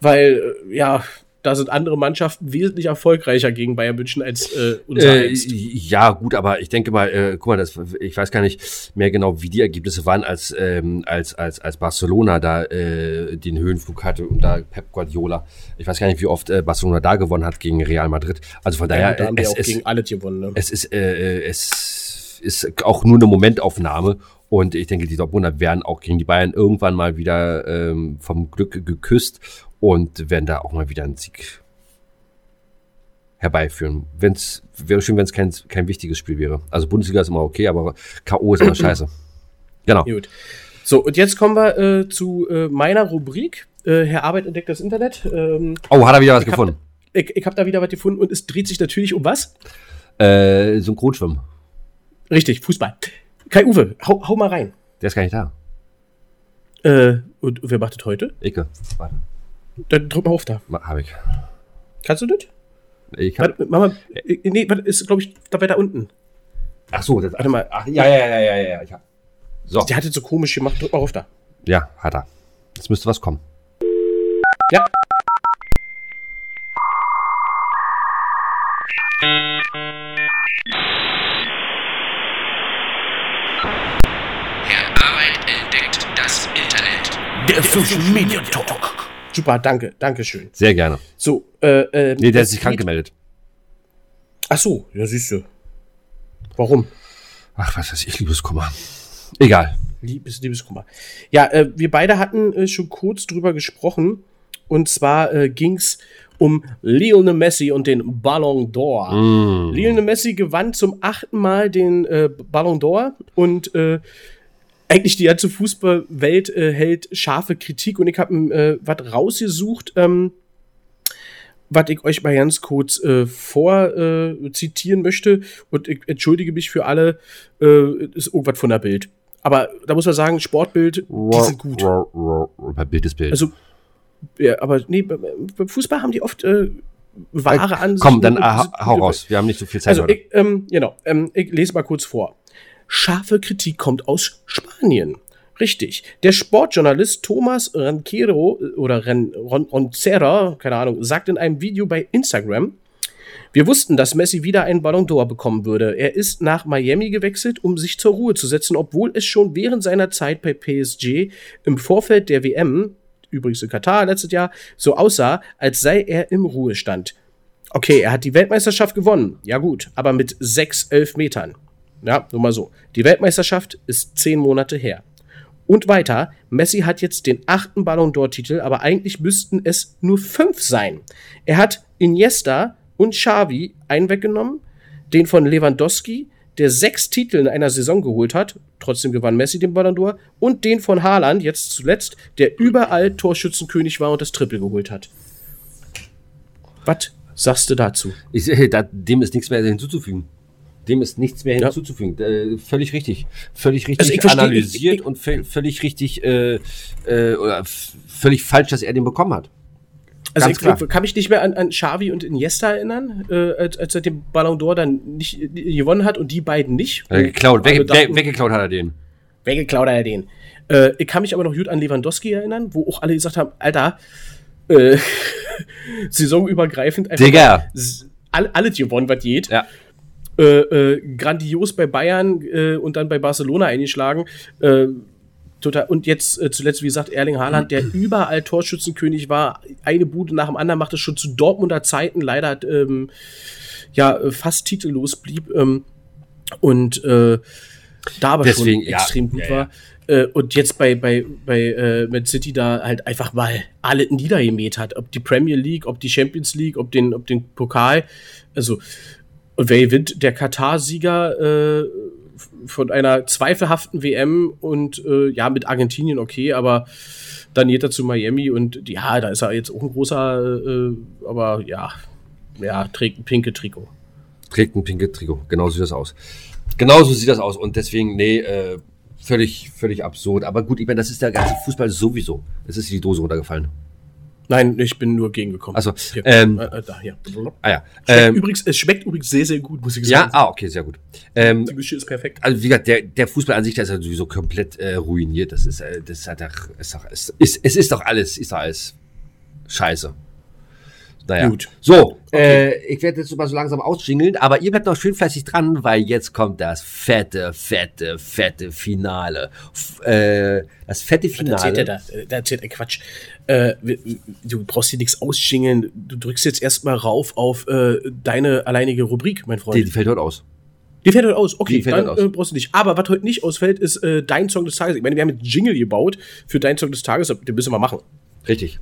[SPEAKER 1] Weil, äh, ja, da sind andere Mannschaften wesentlich erfolgreicher gegen Bayern München als äh, unser
[SPEAKER 2] äh, Ja, gut, aber ich denke mal, äh, guck mal, das, ich weiß gar nicht mehr genau, wie die Ergebnisse waren, als ähm, als als als Barcelona da äh, den Höhenflug hatte und da Pep Guardiola. Ich weiß gar nicht, wie oft äh, Barcelona da gewonnen hat gegen Real Madrid. Also von daher,
[SPEAKER 1] ja, da haben
[SPEAKER 2] es,
[SPEAKER 1] auch es, gegen alle gewonnen. Ne?
[SPEAKER 2] Es ist äh, äh, es ist auch nur eine Momentaufnahme und ich denke, die Dortmunder werden auch gegen die Bayern irgendwann mal wieder ähm, vom Glück geküsst und werden da auch mal wieder einen Sieg herbeiführen. Wenn's, wäre schön, wenn es kein, kein wichtiges Spiel wäre. Also Bundesliga ist immer okay, aber K.O. ist immer scheiße. Genau. Gut.
[SPEAKER 1] So, und jetzt kommen wir äh, zu äh, meiner Rubrik. Äh, Herr Arbeit entdeckt das Internet. Ähm,
[SPEAKER 2] oh, hat er wieder was ich gefunden?
[SPEAKER 1] Hab, ich ich habe da wieder was gefunden und es dreht sich natürlich um was?
[SPEAKER 2] Äh, Synchronschwimmen.
[SPEAKER 1] Richtig, Fußball. Kai Uwe, hau, hau mal rein.
[SPEAKER 2] Der ist gar nicht da.
[SPEAKER 1] Äh, und wer macht das heute?
[SPEAKER 2] Icke. Warte.
[SPEAKER 1] Dann drück mal auf da.
[SPEAKER 2] Hab ich.
[SPEAKER 1] Kannst du das?
[SPEAKER 2] Ich hab,
[SPEAKER 1] Warte, Mama, äh, nee, warte, ist, glaube ich, da weiter unten.
[SPEAKER 2] ach so, das,
[SPEAKER 1] Warte mal.
[SPEAKER 2] Ach, ja, ja, ja, ja, ja, ja. Ich hab, so,
[SPEAKER 1] Der hat jetzt so komisch gemacht. Drück mal auf da.
[SPEAKER 2] ja, hat er. Jetzt müsste was kommen.
[SPEAKER 1] Ja.
[SPEAKER 3] Herr Arbeit entdeckt das Internet.
[SPEAKER 1] Der Social Media Talk. Super, danke, danke schön.
[SPEAKER 2] Sehr gerne.
[SPEAKER 1] So, äh, äh.
[SPEAKER 2] Nee, der hat
[SPEAKER 1] es
[SPEAKER 2] sich krank gemeldet.
[SPEAKER 1] Ach so, ja, siehst du. Warum?
[SPEAKER 2] Ach, was weiß ich, Liebeskummer. Egal.
[SPEAKER 1] Liebes, Liebeskummer. Ja, äh, wir beide hatten äh, schon kurz drüber gesprochen. Und zwar äh, ging's um Lionel Messi und den Ballon d'Or.
[SPEAKER 2] Mm.
[SPEAKER 1] Lionel Messi gewann zum achten Mal den äh, Ballon d'Or und äh, eigentlich die ganze Fußballwelt äh, hält scharfe Kritik und ich habe äh, was rausgesucht, ähm, was ich euch mal ganz kurz äh, vor äh, möchte und ich entschuldige mich für alle, äh, ist irgendwas von der Bild. Aber da muss man sagen, Sportbild, die sind gut.
[SPEAKER 2] Bei Bild ist Bild.
[SPEAKER 1] Also, ja, aber nee, beim Fußball haben die oft äh, wahre Ansichten.
[SPEAKER 2] Komm, dann hau raus. Wir haben nicht so viel Zeit
[SPEAKER 1] Also, ich, ähm, genau, ähm, ich lese mal kurz vor. Scharfe Kritik kommt aus Spanien. Richtig. Der Sportjournalist Thomas Ranquero äh, oder Ren, Ron, Roncera, keine Ahnung, sagt in einem Video bei Instagram, wir wussten, dass Messi wieder einen Ballon d'Or bekommen würde. Er ist nach Miami gewechselt, um sich zur Ruhe zu setzen, obwohl es schon während seiner Zeit bei PSG im Vorfeld der WM, übrigens in Katar letztes Jahr, so aussah, als sei er im Ruhestand. Okay, er hat die Weltmeisterschaft gewonnen. Ja gut, aber mit sechs Elfmetern. Ja, nur mal so. Die Weltmeisterschaft ist zehn Monate her. Und weiter, Messi hat jetzt den achten Ballon d'Or-Titel, aber eigentlich müssten es nur fünf sein. Er hat Iniesta und Xavi einen weggenommen, den von Lewandowski, der sechs Titel in einer Saison geholt hat, trotzdem gewann Messi den Ballon d'Or, und den von Haaland, jetzt zuletzt, der überall Torschützenkönig war und das Triple geholt hat. Was sagst du dazu?
[SPEAKER 2] Ich, dem ist nichts mehr hinzuzufügen. Dem ist nichts mehr
[SPEAKER 1] Ja.
[SPEAKER 2] hinzuzufügen. Äh, völlig richtig. Völlig richtig
[SPEAKER 1] Also
[SPEAKER 2] analysiert
[SPEAKER 1] ich- ich-
[SPEAKER 2] und vö- völlig richtig äh, äh, oder völlig falsch, dass er den bekommen hat.
[SPEAKER 1] Also
[SPEAKER 2] Ganz
[SPEAKER 1] ich
[SPEAKER 2] klar.
[SPEAKER 1] kann mich nicht mehr an, an Xavi und Iniesta erinnern, äh, als, als er den Ballon d'Or dann nicht äh, gewonnen hat und die beiden nicht.
[SPEAKER 2] Äh, geklaut,
[SPEAKER 1] Alle
[SPEAKER 2] wegge
[SPEAKER 1] dachten,
[SPEAKER 2] we weggeklaut hat er den.
[SPEAKER 1] Weggeklaut hat er den. Äh, ich kann mich aber noch gut an Lewandowski erinnern, wo auch alle gesagt haben, Alter, äh, saisonübergreifend einfach
[SPEAKER 2] Digga.
[SPEAKER 1] alles gewonnen, was geht.
[SPEAKER 2] Ja.
[SPEAKER 1] Äh, äh, grandios bei Bayern äh, und dann bei Barcelona eingeschlagen. Äh, total. Und jetzt äh, zuletzt, wie gesagt, Erling Haaland, der überall Torschützenkönig war, eine Bude nach dem anderen machte schon zu Dortmunder Zeiten, leider ähm, ja fast titellos blieb ähm, und da aber
[SPEAKER 2] Deswegen,
[SPEAKER 1] schon
[SPEAKER 2] ja,
[SPEAKER 1] extrem gut
[SPEAKER 2] ja, ja.
[SPEAKER 1] war. Und jetzt bei, bei, bei äh, Man City da halt einfach mal alle niedergemäht hat. Ob die Premier League, ob die Champions League, ob den, ob den Pokal. Also, und gewinnt? Der Katar-Sieger äh, von einer zweifelhaften WM und äh, ja, mit Argentinien okay, aber dann geht er zu Miami und ja, da ist er jetzt auch ein großer, äh, aber ja, ja, trägt ein pinke Trikot.
[SPEAKER 2] Trägt ein pinke Trikot. Genau so sieht das aus. Genau so sieht das aus. Und deswegen, nee, äh, völlig, völlig absurd. Aber gut, ich meine, das ist der ganze Fußball sowieso. Es ist die Dose runtergefallen.
[SPEAKER 1] Nein, ich bin nur gegengekommen.
[SPEAKER 2] Ach so,
[SPEAKER 1] Hier,
[SPEAKER 2] ähm,
[SPEAKER 1] äh, äh, da, hier.
[SPEAKER 2] Ah ja. Ähm,
[SPEAKER 1] übrigens, es schmeckt übrigens sehr, sehr gut, muss ich
[SPEAKER 2] ja,
[SPEAKER 1] sagen.
[SPEAKER 2] ah, okay, sehr gut. Ähm,
[SPEAKER 1] Die Mische ist perfekt.
[SPEAKER 2] also wie gesagt, der, der Fußball an sich, der ist ja sowieso komplett äh, ruiniert. Das ist, äh, das ist halt doch, ist doch, ist, ist, es ist doch alles, ist doch alles scheiße. Naja.
[SPEAKER 1] Gut.
[SPEAKER 2] So,
[SPEAKER 1] Okay.
[SPEAKER 2] äh, ich werde jetzt mal so langsam ausschingeln, aber ihr bleibt noch schön fleißig dran, weil jetzt kommt das fette, fette, fette Finale. F äh, das fette
[SPEAKER 1] Was erzählt
[SPEAKER 2] Finale.
[SPEAKER 1] er da? Äh, Da erzählt er Quatsch. Äh, du brauchst hier nichts ausschingeln. Du drückst jetzt erstmal rauf auf äh, deine alleinige Rubrik, mein Freund.
[SPEAKER 2] Die, die fällt heute aus.
[SPEAKER 1] Die fällt heute aus. Okay,
[SPEAKER 2] Die fällt
[SPEAKER 1] dann
[SPEAKER 2] heute aus.
[SPEAKER 1] Äh, brauchst du nicht. Aber was heute nicht ausfällt, ist äh, dein Song des Tages. Ich meine, wir haben jetzt Jingle gebaut für dein Song des Tages. Den müssen wir machen.
[SPEAKER 2] Richtig.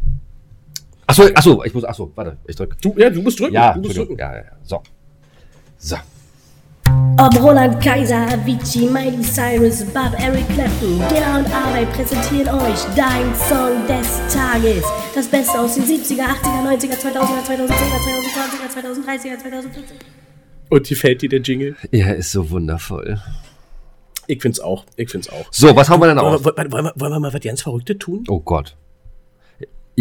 [SPEAKER 2] Achso, achso, ich muss, achso, warte, ich drück.
[SPEAKER 1] Du, ja, du musst drücken.
[SPEAKER 2] Ja,
[SPEAKER 1] du musst drücken.
[SPEAKER 2] ja, ja, ja. So. So.
[SPEAKER 4] Ob Roland Kaiser, Avicii, Miley Cyrus, Bob, Eric Clapton, Gera und Arbeit präsentieren euch dein Song des Tages. Das Beste aus den 70er, 80er, 90er, 2000er, 2010er, 2020er, 2030er, 2040er.
[SPEAKER 1] Und die fällt dir der Jingle.
[SPEAKER 2] Er ist so wundervoll.
[SPEAKER 1] Ich find's auch. Ich find's auch.
[SPEAKER 2] So, was haben wir denn
[SPEAKER 1] Wollen
[SPEAKER 2] auf?
[SPEAKER 1] wir, wollen, wir, wollen wir mal was ganz Verrücktes tun?
[SPEAKER 2] Oh Gott.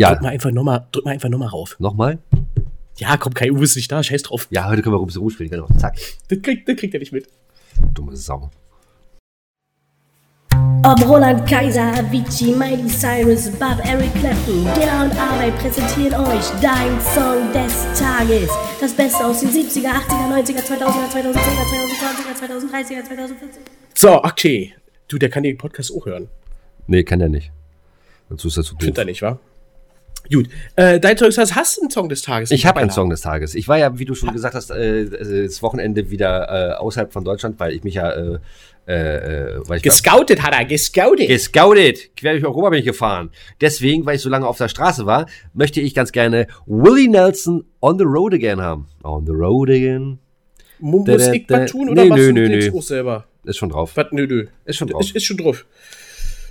[SPEAKER 1] Drück
[SPEAKER 2] Ja,
[SPEAKER 1] mal einfach nochmal, drück mal einfach nochmal rauf.
[SPEAKER 2] nochmal?
[SPEAKER 1] Ja, komm, Kai Uwe ist nicht da, scheiß drauf.
[SPEAKER 2] Ja, heute können wir Rubis Ruhe spielen, genau. Zack.
[SPEAKER 1] Das kriegt, das kriegt er nicht mit.
[SPEAKER 2] Dumme Sau.
[SPEAKER 4] Ob Roland Kaiser, Avicii, Miley Cyrus, Bob Eric Clapton, Gera und Arbeit präsentieren euch Dein Song des Tages. Das Beste aus den 70er, 80er, 90er, 2000er, 2010er, 2020er, 2030er, 2040er.
[SPEAKER 1] So, okay. Du, der kann den Podcast auch hören.
[SPEAKER 2] Nee, kann der nicht. Dazu ist er zu doof.
[SPEAKER 1] Findet er nicht, wa? Gut. Äh, dein Zeug hast, hast du einen Song des Tages?
[SPEAKER 2] Ich habe einen. Song des Tages. Ich war ja, wie du schon gesagt hast, äh, äh, das Wochenende wieder äh, außerhalb von Deutschland, weil ich mich ja, äh, äh, äh, weil ich
[SPEAKER 1] Gescoutet hat er, gescoutet.
[SPEAKER 2] gescoutet, quer durch Europa bin ich gefahren. Deswegen, weil ich so lange auf der Straße war, möchte ich ganz gerne Willie Nelson on the road again haben. On the road again.
[SPEAKER 1] Mu-
[SPEAKER 2] Da,
[SPEAKER 1] Muss
[SPEAKER 2] da,
[SPEAKER 1] ich was tun oder
[SPEAKER 2] Nee,
[SPEAKER 1] machst
[SPEAKER 2] nö,
[SPEAKER 1] du
[SPEAKER 2] nö, nö.
[SPEAKER 1] auch selber?
[SPEAKER 2] Ist schon drauf.
[SPEAKER 1] Was? Nö, nö.
[SPEAKER 2] Ist schon drauf.
[SPEAKER 1] Ist, ist schon drauf.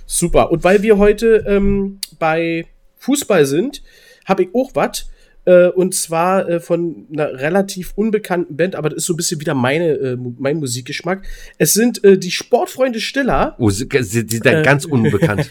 [SPEAKER 1] Super. Und weil wir heute ähm, bei Fußball sind, habe ich auch was. Äh, und zwar äh, von einer relativ unbekannten Band, aber das ist so ein bisschen wieder meine, äh, mein Musikgeschmack. Es sind die Sportfreunde Stiller.
[SPEAKER 2] Oh, sie, sie, sie sind da ganz unbekannt.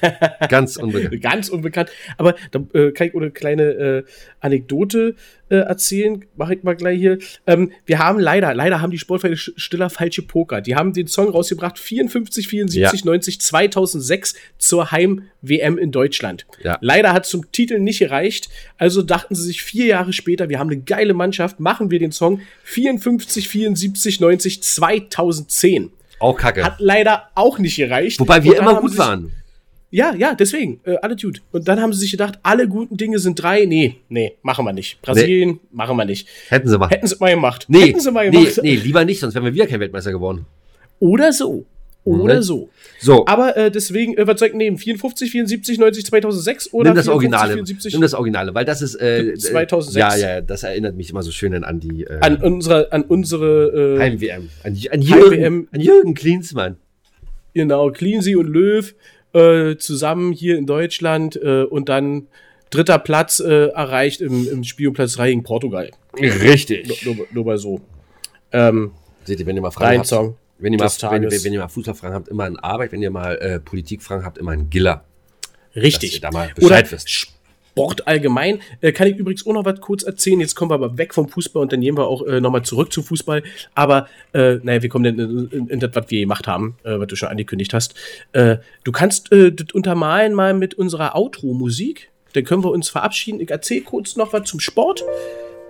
[SPEAKER 2] ganz unbekannt.
[SPEAKER 1] Ganz unbekannt. Aber da kann ich eine kleine Anekdote äh, erzählen. Mache ich mal gleich hier. Ähm, wir haben leider, leider haben die Sportvereine Stiller falsche Poker. Die haben den Song rausgebracht 54, 74,
[SPEAKER 2] Ja.
[SPEAKER 1] 90, 2006 zur Heim-WM in Deutschland.
[SPEAKER 2] Ja.
[SPEAKER 1] Leider hat zum Titel nicht gereicht. Also dachten sie sich vier Jahre später, wir haben eine geile Mannschaft, machen wir den Song 54, 74, 90, 2010.
[SPEAKER 2] Auch kacke.
[SPEAKER 1] Hat leider auch nicht gereicht.
[SPEAKER 2] Wobei wir immer gut waren.
[SPEAKER 1] Ja, ja, deswegen, äh, alle gut. Und dann haben sie sich gedacht, alle guten Dinge sind drei. Nee, nee, machen wir nicht. Brasilien, machen wir nicht.
[SPEAKER 2] Hätten sie mal.
[SPEAKER 1] Hätten sie mal gemacht.
[SPEAKER 2] nee,
[SPEAKER 1] Hätten sie mal
[SPEAKER 2] nee,
[SPEAKER 1] gemacht.
[SPEAKER 2] nee, lieber nicht, sonst wären wir wieder kein Weltmeister geworden.
[SPEAKER 1] Oder so. Oder
[SPEAKER 2] Mhm.
[SPEAKER 1] so.
[SPEAKER 2] So,
[SPEAKER 1] Aber äh, deswegen, äh, was soll ich nehmen? 54, 74, 90, 2006 oder
[SPEAKER 2] nimm das
[SPEAKER 1] 54,
[SPEAKER 2] Originale.
[SPEAKER 1] 74?
[SPEAKER 2] Nimm das Originale, weil das ist äh,
[SPEAKER 1] 2006.
[SPEAKER 2] Ja, ja, das erinnert mich immer so schön an die äh,
[SPEAKER 1] an unsere, an unsere, äh,
[SPEAKER 2] Heim-WM. An, an. Jürgen, an Jürgen Klinsmann.
[SPEAKER 1] genau, Cleansey und Löw äh, zusammen hier in Deutschland äh, und dann dritter Platz äh, erreicht im, im Spiel um Platz 3 gegen Portugal.
[SPEAKER 2] Richtig.
[SPEAKER 1] Nur, nur, nur mal so. Ähm,
[SPEAKER 2] Seht ihr, wenn ihr mal Fragen habt,
[SPEAKER 1] Song.
[SPEAKER 2] wenn ihr, mal, wenn, wenn ihr mal Fußballfragen habt, immer ein Arbeit, wenn ihr mal äh, Politikfragen habt, immer ein Giller.
[SPEAKER 1] Richtig.
[SPEAKER 2] Dass ihr da mal Bescheid
[SPEAKER 1] Oder
[SPEAKER 2] wisst.
[SPEAKER 1] Sport allgemein. Äh, kann ich übrigens auch noch was kurz erzählen. Jetzt kommen wir aber weg vom Fußball und dann gehen wir auch äh, nochmal zurück zum Fußball. Aber, äh, naja, wir kommen dann in, in, in das, was wir gemacht haben, äh, was du schon angekündigt hast. Äh, du kannst äh, das untermalen mal mit unserer Outro-Musik. Dann können wir uns verabschieden. Ich erzähle kurz noch was zum Sport.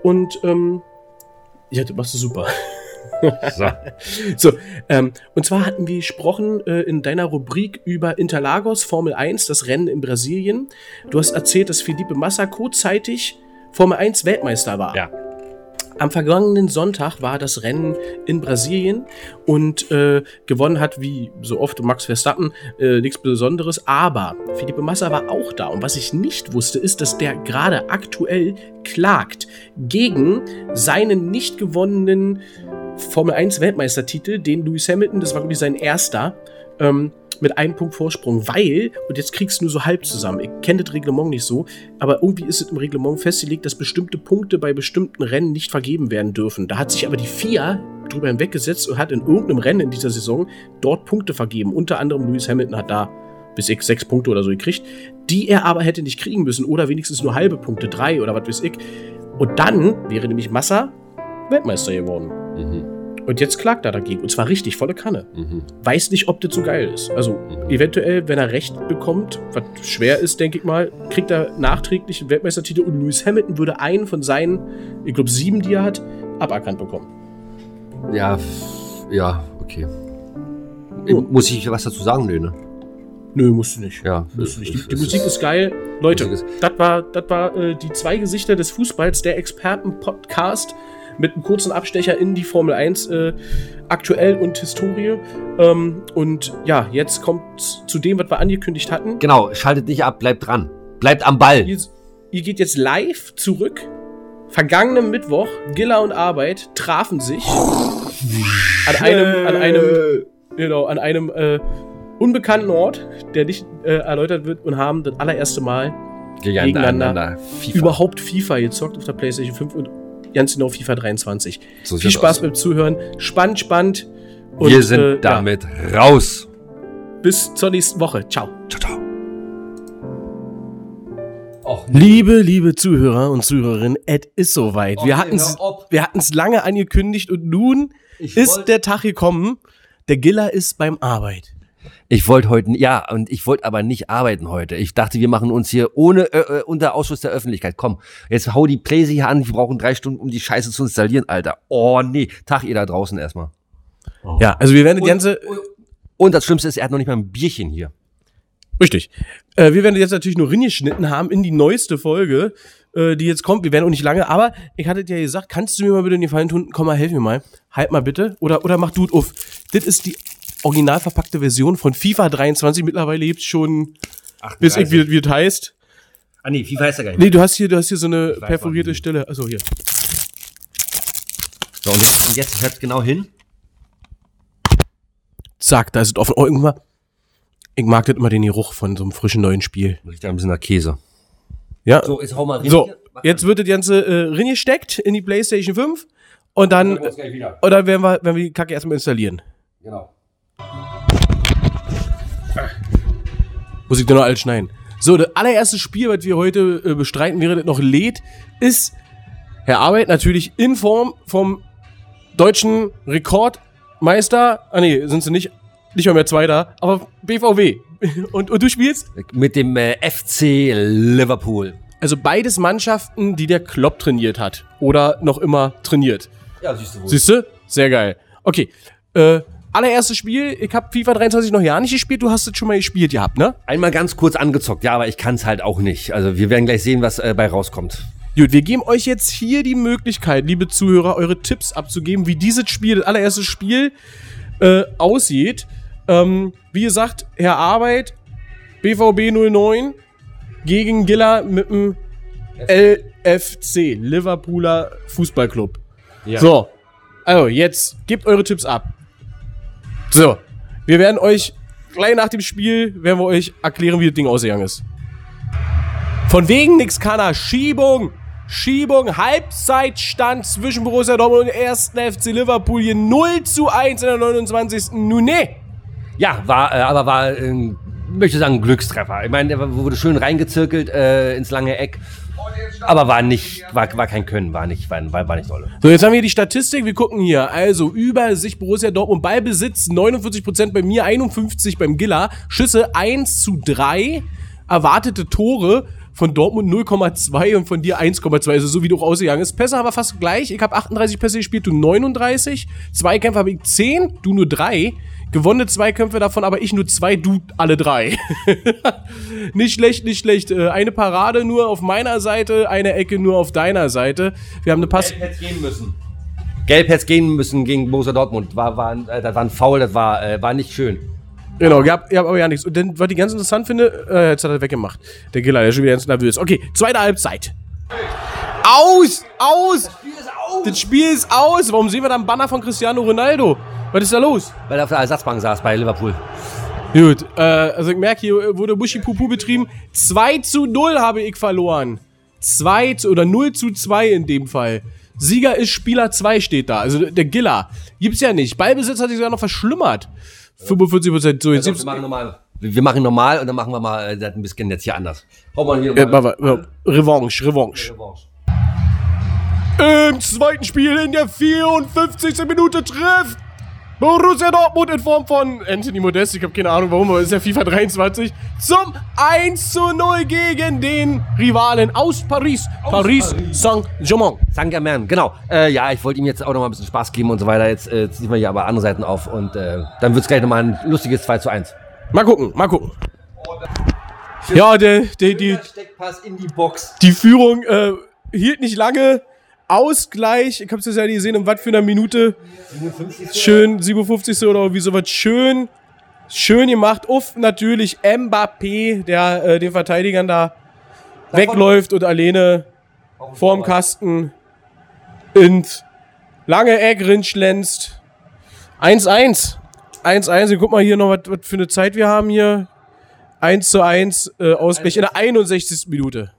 [SPEAKER 1] Und, ähm, ja, das machst du super.
[SPEAKER 2] So.
[SPEAKER 1] So, ähm, und zwar hatten wir gesprochen äh, in deiner Rubrik über Interlagos, Formel 1, das Rennen in Brasilien. Du hast erzählt, dass Felipe Massa kurzzeitig Formel 1 Weltmeister war.
[SPEAKER 2] Ja.
[SPEAKER 1] Am vergangenen Sonntag war das Rennen in Brasilien und äh, gewonnen hat, wie so oft Max Verstappen, äh, nichts Besonderes. Aber Felipe Massa war auch da. Und was ich nicht wusste, ist, dass der gerade aktuell klagt gegen seinen nicht gewonnenen Formel 1 Weltmeistertitel, den Lewis Hamilton, das war glaube ich sein erster, ähm, mit einem Punkt Vorsprung, weil, und jetzt kriegst du nur so halb zusammen, ich kenne das Reglement nicht so, aber irgendwie ist es im Reglement festgelegt, dass bestimmte Punkte bei bestimmten Rennen nicht vergeben werden dürfen. Da hat sich aber die FIA drüber hinweggesetzt und hat in irgendeinem Rennen in dieser Saison dort Punkte vergeben. Unter anderem Lewis Hamilton hat da bis ich sechs Punkte oder so gekriegt, die er aber hätte nicht kriegen müssen oder wenigstens nur halbe Punkte, drei oder was weiß ich. Und dann wäre nämlich Massa Weltmeister geworden.
[SPEAKER 2] Mhm.
[SPEAKER 1] Und jetzt klagt er dagegen. Und zwar richtig, volle Kanne.
[SPEAKER 2] Mhm.
[SPEAKER 1] Weiß nicht, ob das so geil ist. Also, eventuell, wenn er Recht bekommt, was schwer ist, denke ich mal, kriegt er nachträglich einen Weltmeistertitel und Lewis Hamilton würde einen von seinen, ich glaube, sieben, die er hat, aberkannt bekommen.
[SPEAKER 2] Ja, ja, okay.
[SPEAKER 1] Ja.
[SPEAKER 2] Muss ich was dazu sagen? Nö, ne?
[SPEAKER 1] Nö, musst du nicht.
[SPEAKER 2] Ja,
[SPEAKER 1] Musst du nicht. Die,
[SPEAKER 2] es-
[SPEAKER 1] die Musik ist geil. Leute, das war, das war äh, die zwei Gesichter des Fußballs, der Experten-Podcast mit einem kurzen Abstecher in die Formel 1 äh, aktuell und Historie. Ähm, und ja, jetzt kommt zu dem, was wir angekündigt hatten.
[SPEAKER 2] Genau, schaltet nicht ab, bleibt dran. Bleibt am Ball.
[SPEAKER 1] Ihr, ihr geht jetzt live zurück. Vergangenen Mittwoch, Giller und Arbeit trafen sich an einem, an einem, genau, an einem äh, unbekannten Ort, der nicht äh, erläutert wird, und haben das allererste Mal gegeneinander
[SPEAKER 2] FIFA.
[SPEAKER 1] überhaupt FIFA gezockt auf der PlayStation 5 und ganz genau FIFA 23.
[SPEAKER 2] So
[SPEAKER 1] Viel Spaß
[SPEAKER 2] aus.
[SPEAKER 1] beim Zuhören. Spannend, spannend. Und,
[SPEAKER 2] Wir sind
[SPEAKER 1] äh, ja,
[SPEAKER 2] damit raus.
[SPEAKER 1] bis zur nächsten Woche. Ciao.
[SPEAKER 2] Ciao, ciao.
[SPEAKER 1] Liebe, liebe Zuhörer und Zuhörerinnen, es ist soweit. Wir
[SPEAKER 2] Okay,
[SPEAKER 1] hatten's,
[SPEAKER 2] hör auf.
[SPEAKER 1] wir hatten's lange angekündigt und nun
[SPEAKER 2] Ich
[SPEAKER 1] ist der Tag gekommen. Der Giller ist beim Arbeit.
[SPEAKER 2] Ich wollte heute, ja, und ich wollte aber nicht arbeiten heute. Ich dachte, wir machen uns hier ohne, äh, äh, unter Ausschuss der Öffentlichkeit. Komm, jetzt hau die Pläse hier an. Wir brauchen drei Stunden, um die Scheiße zu installieren, Alter. Oh, nee. Tag ihr da draußen erstmal.
[SPEAKER 1] Ja, also wir werden die ganze,
[SPEAKER 2] Und das Schlimmste ist, er hat noch nicht mal ein Bierchen hier.
[SPEAKER 1] richtig. Äh, wir werden jetzt natürlich nur reingeschnitten haben in die neueste Folge, äh, die jetzt kommt. Wir werden auch nicht lange, aber ich hatte dir ja gesagt, kannst du mir mal bitte den Gefallen tun? Komm mal, helf mir mal. Halt mal bitte. Oder, oder mach du auf. Das ist die original verpackte Version von FIFA 23. Mittlerweile gibt's schon, bis ich, wie, das heißt.
[SPEAKER 2] Ah, nee, FIFA heißt er gar nicht.
[SPEAKER 1] Nee, du hast hier, du hast hier so eine perforierte. Stelle. Also hier.
[SPEAKER 2] So, und jetzt, und jetzt hört genau hin.
[SPEAKER 1] Zack, da ist es offen. Oh, irgendwann. Ich mag das immer den Geruch von so einem frischen neuen Spiel.
[SPEAKER 2] Riecht ein bisschen nach Käse.
[SPEAKER 1] Ja.
[SPEAKER 2] So, jetzt hau mal rein.
[SPEAKER 1] So, jetzt wird das Ganze äh, reingesteckt in die PlayStation 5 und dann, und dann werden wir, werden wir die Kacke erstmal installieren.
[SPEAKER 2] Genau.
[SPEAKER 1] Muss ich dir noch alles schneiden. So, das allererste Spiel, was wir heute äh, bestreiten, während das noch lädt, ist Herr Arbeit natürlich in Form vom deutschen Rekordmeister. Ah nee, sind sie nicht, nicht mal mehr Zweiter, aber BVW. Und, und du spielst?
[SPEAKER 2] Mit dem äh, FC Liverpool.
[SPEAKER 1] Also beides Mannschaften, die der Klopp trainiert hat. Oder noch immer trainiert.
[SPEAKER 2] Ja, siehst du wohl.
[SPEAKER 1] Siehst du? Sehr geil. Okay. Äh, allererstes Spiel, ich habe FIFA 23 noch ja nicht gespielt, du hast es schon mal gespielt gehabt, ne?
[SPEAKER 2] Einmal ganz kurz angezockt, ja, aber ich kann es halt auch nicht. Also wir werden gleich sehen, was äh, bei rauskommt.
[SPEAKER 1] Gut, wir geben euch jetzt hier die Möglichkeit, liebe Zuhörer, eure Tipps abzugeben, wie dieses Spiel, das allererste Spiel, äh, aussieht. Ähm, wie gesagt, Herr Arbeit, BVB 09 gegen Giller mit dem LFC, Liverpooler Fußballclub.
[SPEAKER 2] Ja.
[SPEAKER 1] So, also jetzt gebt eure Tipps ab. So, wir werden euch gleich nach dem Spiel werden wir euch erklären, wie das Ding ausgegangen ist. Von wegen nix kann er. Schiebung. Schiebung. Halbzeitstand zwischen Borussia Dortmund und 1. FC Liverpool hier 0 zu 1 in der 29. Nun nee.
[SPEAKER 2] Ja, war, äh, aber war, äh, möchte sagen, Glückstreffer. Ich meine, der wurde schön reingezirkelt äh, ins lange Eck. Aber war nicht, war, war kein Können, war nicht, war, war, nicht dolle.
[SPEAKER 1] So, jetzt haben wir die Statistik. Wir gucken hier. Also, Übersicht Borussia Dortmund. Ballbesitz 49% bei mir, 51% beim Giller. Schüsse 1 zu 3. Erwartete Tore von Dortmund 0,2 und von dir 1,2. Also, so wie du auch ausgegangen ist. Pässe haben wir fast gleich. Ich habe 38 Pässe gespielt, du 39. Zweikämpfe habe ich 10, du nur 3. Gewonnene Zweikämpfe davon, aber ich nur zwei, du alle drei. nicht schlecht, nicht schlecht. Äh, Eine Parade nur auf meiner Seite, eine Ecke nur auf deiner Seite. Wir haben eine Pass.
[SPEAKER 2] Gelb hätte gehen müssen. Gelb hätte gehen müssen gegen Borussia Dortmund. War, war, äh, das war ein Foul, das war, äh, war nicht schön.
[SPEAKER 1] Genau, ihr habt, ihr habt aber ja nichts. Und dann, was ich ganz interessant finde, äh, jetzt hat er weggemacht. Der Giller, der ist schon wieder ganz nervös. Okay, zweite Halbzeit. Aus! Aus! Das Spiel ist aus! Warum sehen wir da einen Banner von Cristiano Ronaldo? Was ist da los?
[SPEAKER 2] Weil er auf der Ersatzbank saß bei Liverpool.
[SPEAKER 1] Gut, äh, also ich merke, hier wurde Buschi-Pupu betrieben. 2 zu 0 habe ich verloren. 2 zu, oder 0 zu 2 in dem Fall. Sieger ist Spieler 2 steht da. Also der Giller. Gibt's ja nicht. Ballbesitz hat sich sogar noch verschlimmert. 45 Prozent. So, jetzt
[SPEAKER 2] Also, wir machen normal. Wir machen normal und dann machen wir mal äh, das ein bisschen jetzt hier anders. Hau mal hier nochmal.
[SPEAKER 1] warte, warte. Revanche, Revanche. Im zweiten Spiel in der 54. Minute trifft Borussia Dortmund in Form von Anthony Modest, ich habe keine Ahnung warum, aber es ist ja FIFA 23, zum 1 zu 0 gegen den Rivalen aus Paris, Paris, Saint-Germain.
[SPEAKER 2] Saint-Germain, genau. Äh, ja, ich wollte ihm jetzt auch noch mal ein bisschen Spaß geben und so weiter. Jetzt äh, ziehen wir hier aber andere Seiten auf und äh, dann wird's gleich nochmal ein lustiges 2 zu 1.
[SPEAKER 1] Mal gucken, mal gucken. Ja, der, der, die,
[SPEAKER 2] Steckpass in die Box.
[SPEAKER 1] die Führung äh, hielt nicht lange. Ausgleich, ich hab's jetzt ja nicht gesehen, um was für eine Minute. Schön, 57. oder wie sowas. Schön, schön gemacht. Uff, natürlich Mbappé, der äh, den Verteidigern da wegläuft und alleine vorm Kasten und lange Eck rinschlänzt. 1-1. 1-1. Guck mal hier noch, was für eine Zeit wir haben hier. 1 zu 1 äh, Ausgleich in der 61. Minute.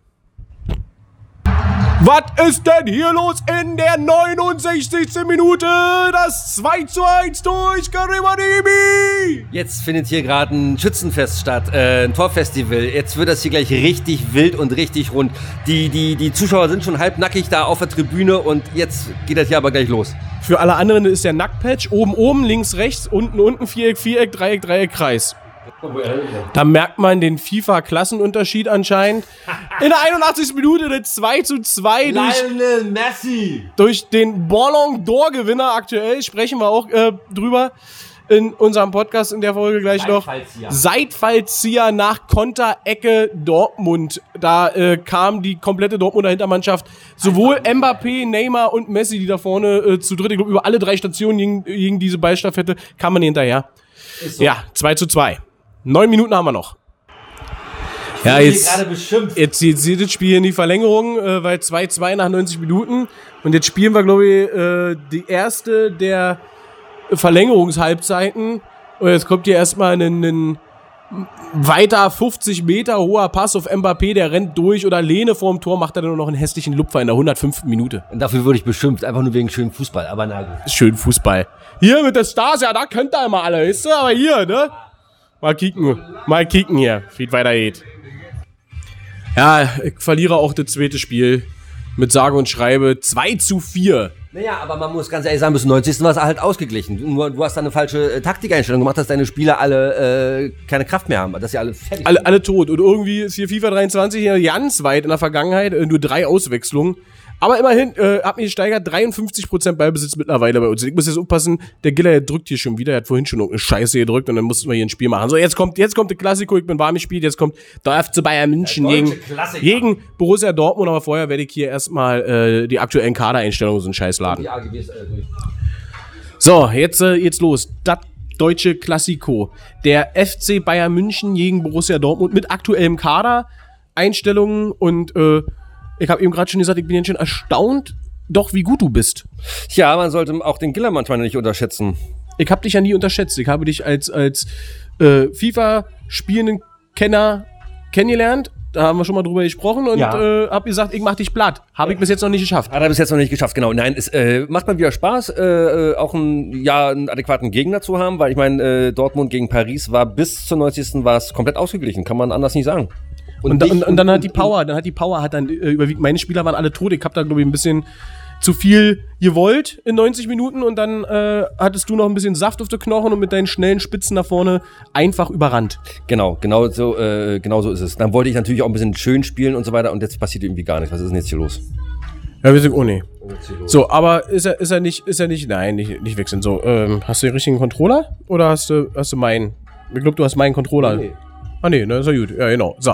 [SPEAKER 1] Was ist denn hier los in der 69. Minute? Das 2 zu 1 durch Karim Ademi.
[SPEAKER 2] Jetzt findet hier gerade ein Schützenfest statt, äh, ein Torfestival. Jetzt wird das hier gleich richtig wild und richtig rund. Die, die, die Zuschauer sind schon halbnackig da auf der Tribüne und jetzt geht das hier aber gleich los.
[SPEAKER 1] Für alle anderen ist der Nacktpatch oben, oben, links, rechts, unten, unten, Viereck, Viereck, Dreieck, Dreieck, Kreis. Da merkt man den FIFA-Klassenunterschied anscheinend. In der 81. Minute eine 2 zu 2 durch,
[SPEAKER 2] Lionel Messi!
[SPEAKER 1] durch den Ballon d'Or-Gewinner aktuell. Sprechen wir auch äh, drüber in unserem Podcast in der Folge gleich noch.
[SPEAKER 2] Seitfallzieher.
[SPEAKER 1] Seitfallzieher nach Konterecke Dortmund. Da äh, kam die komplette Dortmunder Hintermannschaft, sowohl Mbappé, Neymar und Messi, die da vorne äh, zu dritt, ich glaube, über alle drei Stationen gegen, gegen diese Ballstaffette, kam man hinterher. Ja, 2 zu 2. Neun Minuten haben wir noch. Ja, jetzt, jetzt, jetzt geht das Spiel in die Verlängerung, äh, weil 2-2 nach 90 Minuten. Und jetzt spielen wir, glaube ich, äh, die erste der Verlängerungshalbzeiten. Und jetzt kommt hier erstmal ein, ein weiter 50 Meter hoher Pass auf Mbappé, der rennt durch oder Lehne vorm Tor, macht er dann nur noch einen hässlichen Lupfer in der 105. Minute.
[SPEAKER 2] Und dafür wurde ich beschimpft, einfach nur wegen schönem Fußball. Aber na gut.
[SPEAKER 1] Schön Fußball. Hier mit der Stars, ja, da könnt ihr immer alle, weißt du? Aber hier, ne? Mal kicken, mal kicken hier, wie es weitergeht. Ja, ich verliere auch das zweite Spiel mit sage und schreibe 2 zu 4.
[SPEAKER 2] Naja, aber man muss ganz ehrlich sagen, bis zum 90. war es halt ausgeglichen. Du, du hast da eine falsche äh, Taktikeinstellung gemacht, dass deine Spieler alle äh, keine Kraft mehr haben, dass sie alle fertig
[SPEAKER 1] Alle, alle tot. Und irgendwie ist hier FIFA 23 hier ganz weit in der Vergangenheit, äh, nur drei Auswechslungen. Aber immerhin, äh, hat mich gesteigert, 53% Beibesitz mittlerweile bei uns. Ich muss jetzt aufpassen, der Giller der drückt hier schon wieder, er hat vorhin schon eine Scheiße gedrückt und dann mussten wir hier ein Spiel machen. So, jetzt kommt, jetzt kommt der Klassiko, ich bin warm gespielt, jetzt kommt der FC Bayern München gegen,
[SPEAKER 2] Klassiker.
[SPEAKER 1] gegen Borussia Dortmund, aber vorher werde ich hier erstmal äh, die aktuellen Kadereinstellungen so einen Scheiß laden.
[SPEAKER 2] Die AGBs äh, durch.
[SPEAKER 1] So, jetzt, äh, jetzt los. Das deutsche Klassiko. Der FC Bayern München gegen Borussia Dortmund mit aktuellem Kader, Einstellungen und äh, ich habe eben gerade schon gesagt, ich bin jetzt schon erstaunt, doch wie gut du bist.
[SPEAKER 2] Ja, man sollte auch den Giller manchmal nicht unterschätzen.
[SPEAKER 1] Ich habe dich ja nie unterschätzt. Ich habe dich als, als äh, FIFA-spielenden Kenner kennengelernt. Da haben wir schon mal drüber gesprochen und
[SPEAKER 2] Ja.
[SPEAKER 1] äh, habe gesagt, ich mach dich platt. Habe ich bis jetzt noch nicht geschafft.
[SPEAKER 2] Hat er bis jetzt noch nicht geschafft, genau. Nein, es äh, macht mal wieder Spaß, äh, äh, auch ein, ja, einen adäquaten Gegner zu haben, weil ich meine, äh, Dortmund gegen Paris war bis zur 90. war es komplett ausgeglichen, kann man anders nicht sagen.
[SPEAKER 1] Und,
[SPEAKER 2] dich-
[SPEAKER 1] und, und dann hat die Power, dann hat die Power hat dann äh, überwiegt. Meine Spieler waren alle tot. Ich habe da glaube ich ein bisschen zu viel gewollt in 90 Minuten und dann äh, hattest du noch ein bisschen Saft auf den Knochen und mit deinen schnellen Spitzen nach vorne einfach überrannt.
[SPEAKER 2] Genau, genau so, äh, genau so ist es. Dann wollte ich natürlich auch ein bisschen schön spielen und so weiter und jetzt passiert irgendwie gar nichts. Was ist denn jetzt hier los?
[SPEAKER 1] Ja, wir sind, oh nee. So, aber ist er, ist er nicht, ist er nicht, nein, nicht, nicht wechseln. So, ähm, hast du den richtigen Controller oder hast du, hast du meinen? Ich glaube, du hast meinen Controller.
[SPEAKER 2] Nee.
[SPEAKER 1] Ah nee, ne, ist ja gut. Ja, genau. So.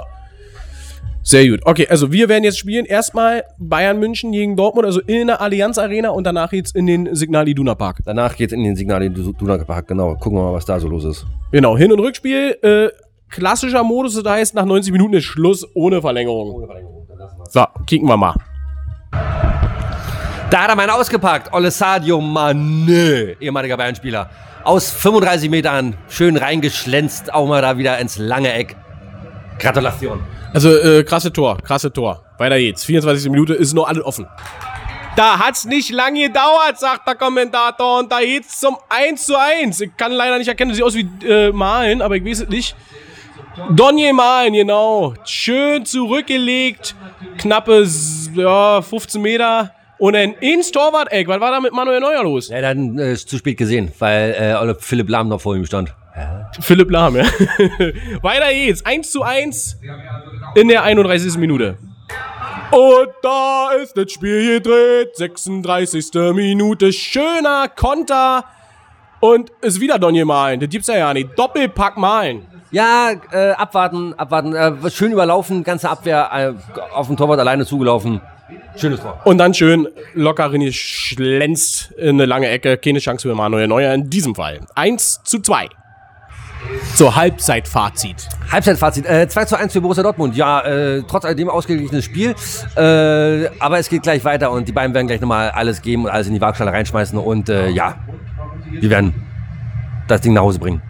[SPEAKER 1] Sehr gut. Okay, also wir werden jetzt spielen erstmal Bayern München gegen Dortmund, also in der Allianz Arena und danach jetzt in den Signal Iduna Park.
[SPEAKER 2] Danach geht's in den Signal in Duna gepackt, genau. Gucken wir mal, was da so los ist.
[SPEAKER 1] Genau, Hin- und Rückspiel. Äh, klassischer Modus, das heißt, nach 90 Minuten ist Schluss ohne Verlängerung. So, kicken wir mal.
[SPEAKER 2] Da hat er meinen ausgepackt. Ole Sadio Mane, ehemaliger Bayern-Spieler. Aus 35 Metern schön reingeschlänzt, auch mal da wieder ins lange Eck. Gratulation.
[SPEAKER 1] Also, äh, krasse Tor, krasse Tor. Weiter geht's. 24. Minute ist noch alles offen. Da hat's nicht lange gedauert, sagt der Kommentator. Und da geht's zum 1 zu 1. Ich kann leider nicht erkennen, sieht aus wie äh, Malen, aber ich weiß es nicht. Donje Malen, genau. Schön zurückgelegt. Knappe ja, 15 Meter. Und ein ins Torwart-Eck. Was war da mit Manuel Neuer los?
[SPEAKER 2] Ja, dann äh, ist zu spät gesehen, weil äh, Philipp Lahm noch vor ihm stand.
[SPEAKER 1] Philipp Lahm, ja. Weiter geht's. 1 zu 1 in der 31. Minute. Und da ist das Spiel gedreht. 36. Minute. Schöner Konter. Und ist wieder Donje Malen. Das gibt's ja ja nicht. Doppelpack Malen.
[SPEAKER 2] Ja, äh, abwarten, abwarten. Äh, schön überlaufen, ganze Abwehr äh, auf dem Torwart alleine zugelaufen. Schönes Tor.
[SPEAKER 1] Und dann schön locker geschlänzt in eine lange Ecke. Keine Chance für Manuel Neuer in diesem Fall. 1 zu 2. So, Halbzeitfazit.
[SPEAKER 2] Halbzeitfazit, äh, 2 zu 1 für Borussia Dortmund. Ja, äh, trotz alledem ausgeglichenes Spiel. Äh, aber es geht gleich weiter und die beiden werden gleich nochmal alles geben und alles in die Waagschale reinschmeißen. Und äh, ja, wir werden das Ding nach Hause bringen.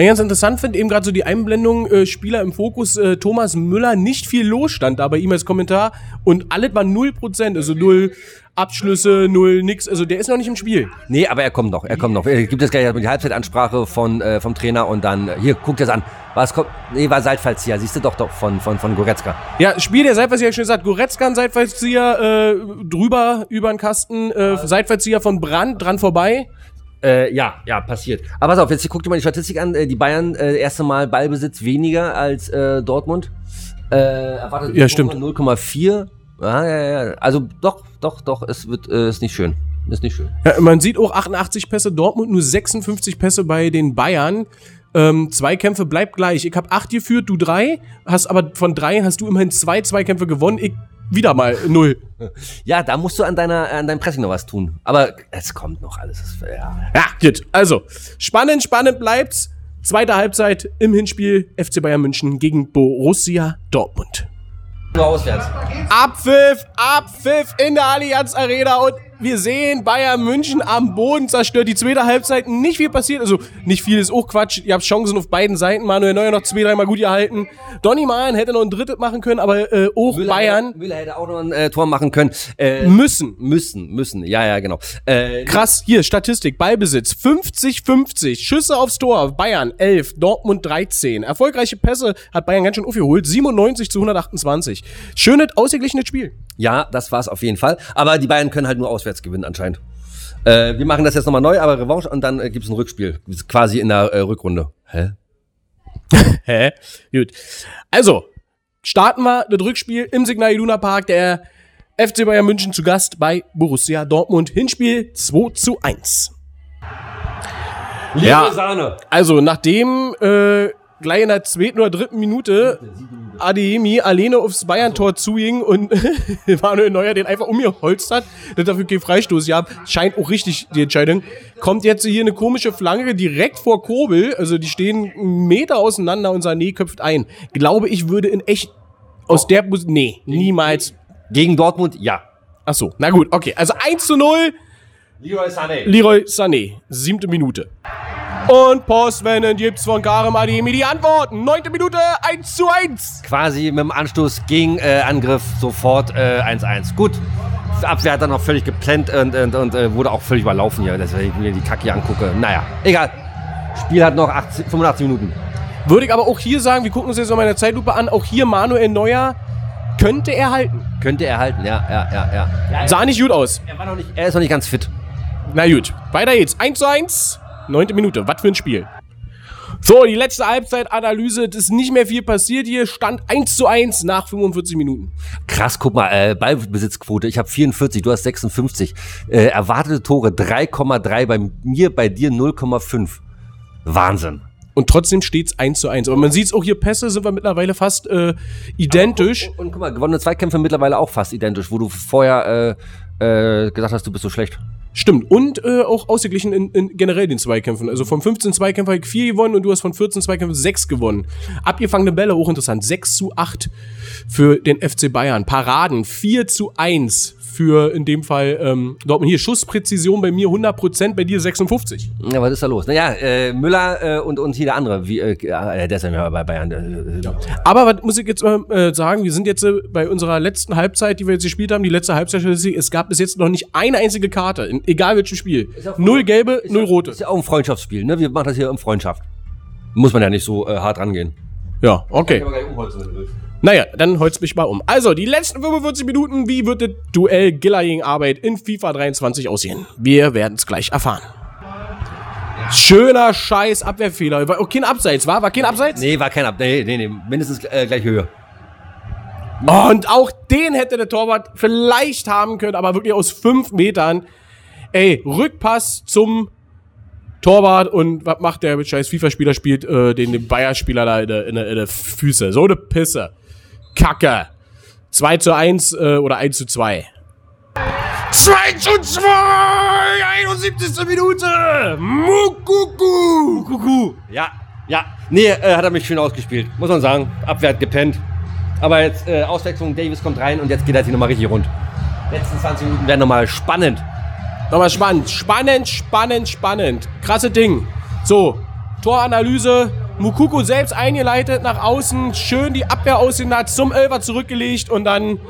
[SPEAKER 1] Was ich ganz interessant finde, eben gerade so die Einblendung, äh, Spieler im Fokus, äh, Thomas Müller, nicht viel los stand da bei ihm als Kommentar und alles war 0%, also null Abschlüsse, null nix, also der ist noch nicht im Spiel.
[SPEAKER 2] Nee, aber er kommt noch, er kommt noch. Er gibt jetzt gleich die Halbzeitansprache von, äh, vom Trainer und dann, äh, hier, guckt das an. Was kommt? Nee, war Seitfallzieher, siehst du doch, doch, von, von, von Goretzka.
[SPEAKER 1] Ja, Spiel der Seitfallzieher, schon gesagt, Goretzka ein Seitfallzieher, äh, drüber, über den Kasten, äh, Seitfallzieher von Brand, dran vorbei.
[SPEAKER 2] Äh, ja, ja, passiert. Aber pass auf, jetzt guck dir mal die Statistik an. Äh, Die Bayern, äh, erste Mal Ballbesitz weniger als äh, Dortmund. Äh, erwartet
[SPEAKER 1] Ja, stimmt.
[SPEAKER 2] 0,4. Ja, ja, ja. Also doch, doch, doch, es wird, äh, ist nicht schön. Ist nicht schön.
[SPEAKER 1] Ja, man sieht auch 88 Pässe Dortmund, nur 56 Pässe bei den Bayern. Ähm, Zweikämpfe bleibt gleich. Ich habe acht geführt, du drei. Hast aber von drei hast du immerhin zwei Zweikämpfe gewonnen. Ich wieder mal null.
[SPEAKER 2] Ja, da musst du an deiner, an deinem Pressing noch was tun. Aber es kommt noch alles. Es- Ja.
[SPEAKER 1] Ja, gut. Also, spannend, spannend bleibt's. Zweite Halbzeit im Hinspiel FC Bayern München gegen Borussia Dortmund.
[SPEAKER 2] Nur auswärts.
[SPEAKER 1] Abpfiff, Abpfiff in der Allianz Arena und wir sehen Bayern München am Boden zerstört. Die zweite Halbzeit nicht viel passiert, also nicht viel ist auch Quatsch. Ihr habt Chancen auf beiden Seiten. Manuel Neuer noch zwei, dreimal gut gehalten. Donny Malen hätte noch ein drittes machen können, aber äh, auch Bayern
[SPEAKER 2] Hätte, Müller hätte auch noch ein äh, Tor machen können. Äh,
[SPEAKER 1] müssen.
[SPEAKER 2] müssen, müssen. Ja, ja, genau. Äh,
[SPEAKER 1] Krass, hier, Statistik, Ballbesitz, 50-50, Schüsse aufs Tor, Bayern 11, Dortmund 13. Erfolgreiche Pässe hat Bayern ganz schön aufgeholt, 97 zu 128. Schönes, ausgeglichenes Spiel.
[SPEAKER 2] Ja, das war's auf jeden Fall. Aber die Bayern können halt nur auswärts gewinnen anscheinend. Äh, wir machen das jetzt nochmal neu, aber Revanche und dann äh, gibt's ein Rückspiel. Quasi in der äh, Rückrunde. Hä?
[SPEAKER 1] Hä? Gut. Also, starten wir das Rückspiel im Signal Iduna Park. Der FC Bayern München zu Gast bei Borussia Dortmund. Hinspiel 2 zu 1. Ja.
[SPEAKER 2] Sahne.
[SPEAKER 1] Also, nachdem äh, gleich in der zweiten oder dritten Minute Adeyemi alleine aufs Bayern-Tor zuging und Manuel Neuer den einfach umgeholzt hat, dass dafür keinen Freistoß gab, scheint auch richtig die Entscheidung. Kommt jetzt hier eine komische Flanke direkt vor Kobel, also die stehen einen Meter auseinander und Sané köpft ein. Glaube ich, würde in echt aus der Position, nee, niemals.
[SPEAKER 2] Gegen Dortmund, ja.
[SPEAKER 1] Ach so, na gut, okay. Also 1 zu 0,
[SPEAKER 2] Leroy Sané.
[SPEAKER 1] Leroy Sané, siebte Minute. Und postwendend gibt's von Karim Adeyemi die Antworten. Neunte Minute, 1 zu 1.
[SPEAKER 2] Quasi mit dem Anstoß gegen äh, Angriff sofort äh, 1-1. Gut. Die Abwehr hat dann noch völlig geplant und, und, und äh, wurde auch völlig überlaufen hier, dass ich mir die Kacke hier angucke. Naja, egal. Spiel hat noch 80, 85 Minuten.
[SPEAKER 1] Würde ich aber auch hier sagen, wir gucken uns jetzt nochmal in der Zeitlupe an, auch hier Manuel Neuer könnte er halten.
[SPEAKER 2] Könnte er halten, ja, ja, ja, ja. ja
[SPEAKER 1] Sah nicht gut aus.
[SPEAKER 2] er, war noch nicht, er ist noch nicht ganz fit.
[SPEAKER 1] Na gut, weiter geht's. 1 zu 1, neunte Minute. Was für ein Spiel. So, die letzte Halbzeitanalyse. Es ist nicht mehr viel passiert hier. Stand 1 zu 1 nach 45 Minuten.
[SPEAKER 2] Krass, guck mal, äh, Ballbesitzquote. Ich habe 44, du hast 56. Äh, erwartete Tore 3,3, bei mir, bei dir 0,5. Wahnsinn.
[SPEAKER 1] Und trotzdem steht's 1 zu 1. Aber man sieht's auch hier, Pässe sind wir mittlerweile fast äh, identisch.
[SPEAKER 2] Und, und guck mal, gewonnene Zweikämpfe mittlerweile auch fast identisch, wo du vorher äh, äh, gesagt hast, du bist so schlecht.
[SPEAKER 1] Stimmt. Und äh, auch ausgeglichen in, in generell den Zweikämpfen. Also von 15 Zweikämpfen habe ich 4 gewonnen und du hast von 14 Zweikämpfen 6 gewonnen. Abgefangene Bälle, hochinteressant. 6 zu 8 für den FC Bayern. Paraden 4 zu 1 für in dem Fall ähm, Dortmund. Hier Schusspräzision bei mir 100%, bei dir 56.
[SPEAKER 2] Ja, was ist da los? Naja, äh, Müller äh, und, und hier der andere, wie, äh, ja, der ist ja bei Bayern. Äh, äh,
[SPEAKER 1] Aber was muss ich jetzt mal äh, sagen? Wir sind jetzt äh, bei unserer letzten Halbzeit, die wir jetzt gespielt haben, die letzte Halbzeit, es gab bis jetzt noch nicht eine einzige Karte, in, egal welchem Spiel.
[SPEAKER 2] ja
[SPEAKER 1] Null gelbe, null
[SPEAKER 2] ja-
[SPEAKER 1] rote.
[SPEAKER 2] Ist ja auch ein Freundschaftsspiel, ne? Wir machen das hier in Freundschaft. Muss man ja nicht so äh, hart rangehen.
[SPEAKER 1] Ja, okay.
[SPEAKER 2] wenn du willst.
[SPEAKER 1] Naja, dann holz mich mal um. Also, die letzten 45 Minuten, wie wird das Duell Giller gegen Arbeit in FIFA 23 aussehen? Wir werden es gleich erfahren. Schöner Scheiß Abwehrfehler. War kein Abseits, war? War kein Abseits?
[SPEAKER 2] Nee, war kein Ab. Nee, nee, nee. Mindestens äh, gleich Höhe.
[SPEAKER 1] Und auch den hätte der Torwart vielleicht haben können, aber wirklich aus fünf Metern. Ey, Rückpass zum Torwart und was macht der mit scheiß FIFA-Spieler? Spielt äh, den, den Bayer-Spieler da in der, in, der, in der Füße. So eine Pisse. Kacke. 2 zu 1 äh, oder 1 zu 2. 2 zu 2! 71. Minute! Mukuku!
[SPEAKER 2] Kuckuck. Ja, ja. Nee, äh, hat er mich schön ausgespielt. Muss man sagen. Abwehr hat gepennt. Aber jetzt äh, Auswechslung, Davis kommt rein und jetzt geht er hier nochmal richtig rund. Letzten 20 Minuten werden nochmal spannend.
[SPEAKER 1] Nochmal spannend. Spannend, spannend, spannend. Krasse Ding. So. Toranalyse. Mukuku selbst eingeleitet nach außen, schön die Abwehr ausgenutzt, zum Elfer zurückgelegt und dann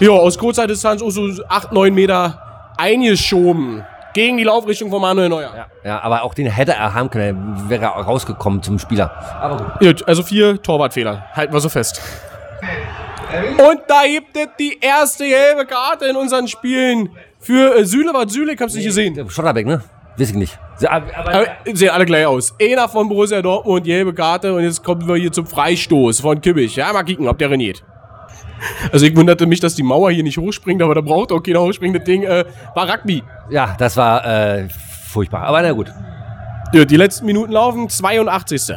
[SPEAKER 1] ja, aus kurzer Distanz auch so 8, 9 Meter eingeschoben. Gegen die Laufrichtung von Manuel Neuer.
[SPEAKER 2] Ja, ja, aber auch den hätte er haben können, er wäre rausgekommen zum Spieler. Aber gut.
[SPEAKER 1] Gut, also vier Torwartfehler. Halten wir so fest. Und da gibt es die erste gelbe Karte in unseren Spielen für äh, Süle. Was Süle, hab's nicht gesehen.
[SPEAKER 2] Schotterbeck, ne? Weiß ich nicht. Aber, aber,
[SPEAKER 1] Aber sehen alle gleich aus. Einer von Borussia Dortmund, gelbe Karte. Und jetzt kommen wir hier zum Freistoß von Kimmich. Ja, mal kicken, ob der reniert. Also ich wunderte mich, dass die Mauer hier nicht hochspringt, aber da braucht auch keiner hochspringen. Das Ding äh, war Rugby.
[SPEAKER 2] ja, das war äh, furchtbar. Aber na gut.
[SPEAKER 1] Ja, die letzten Minuten laufen, 82.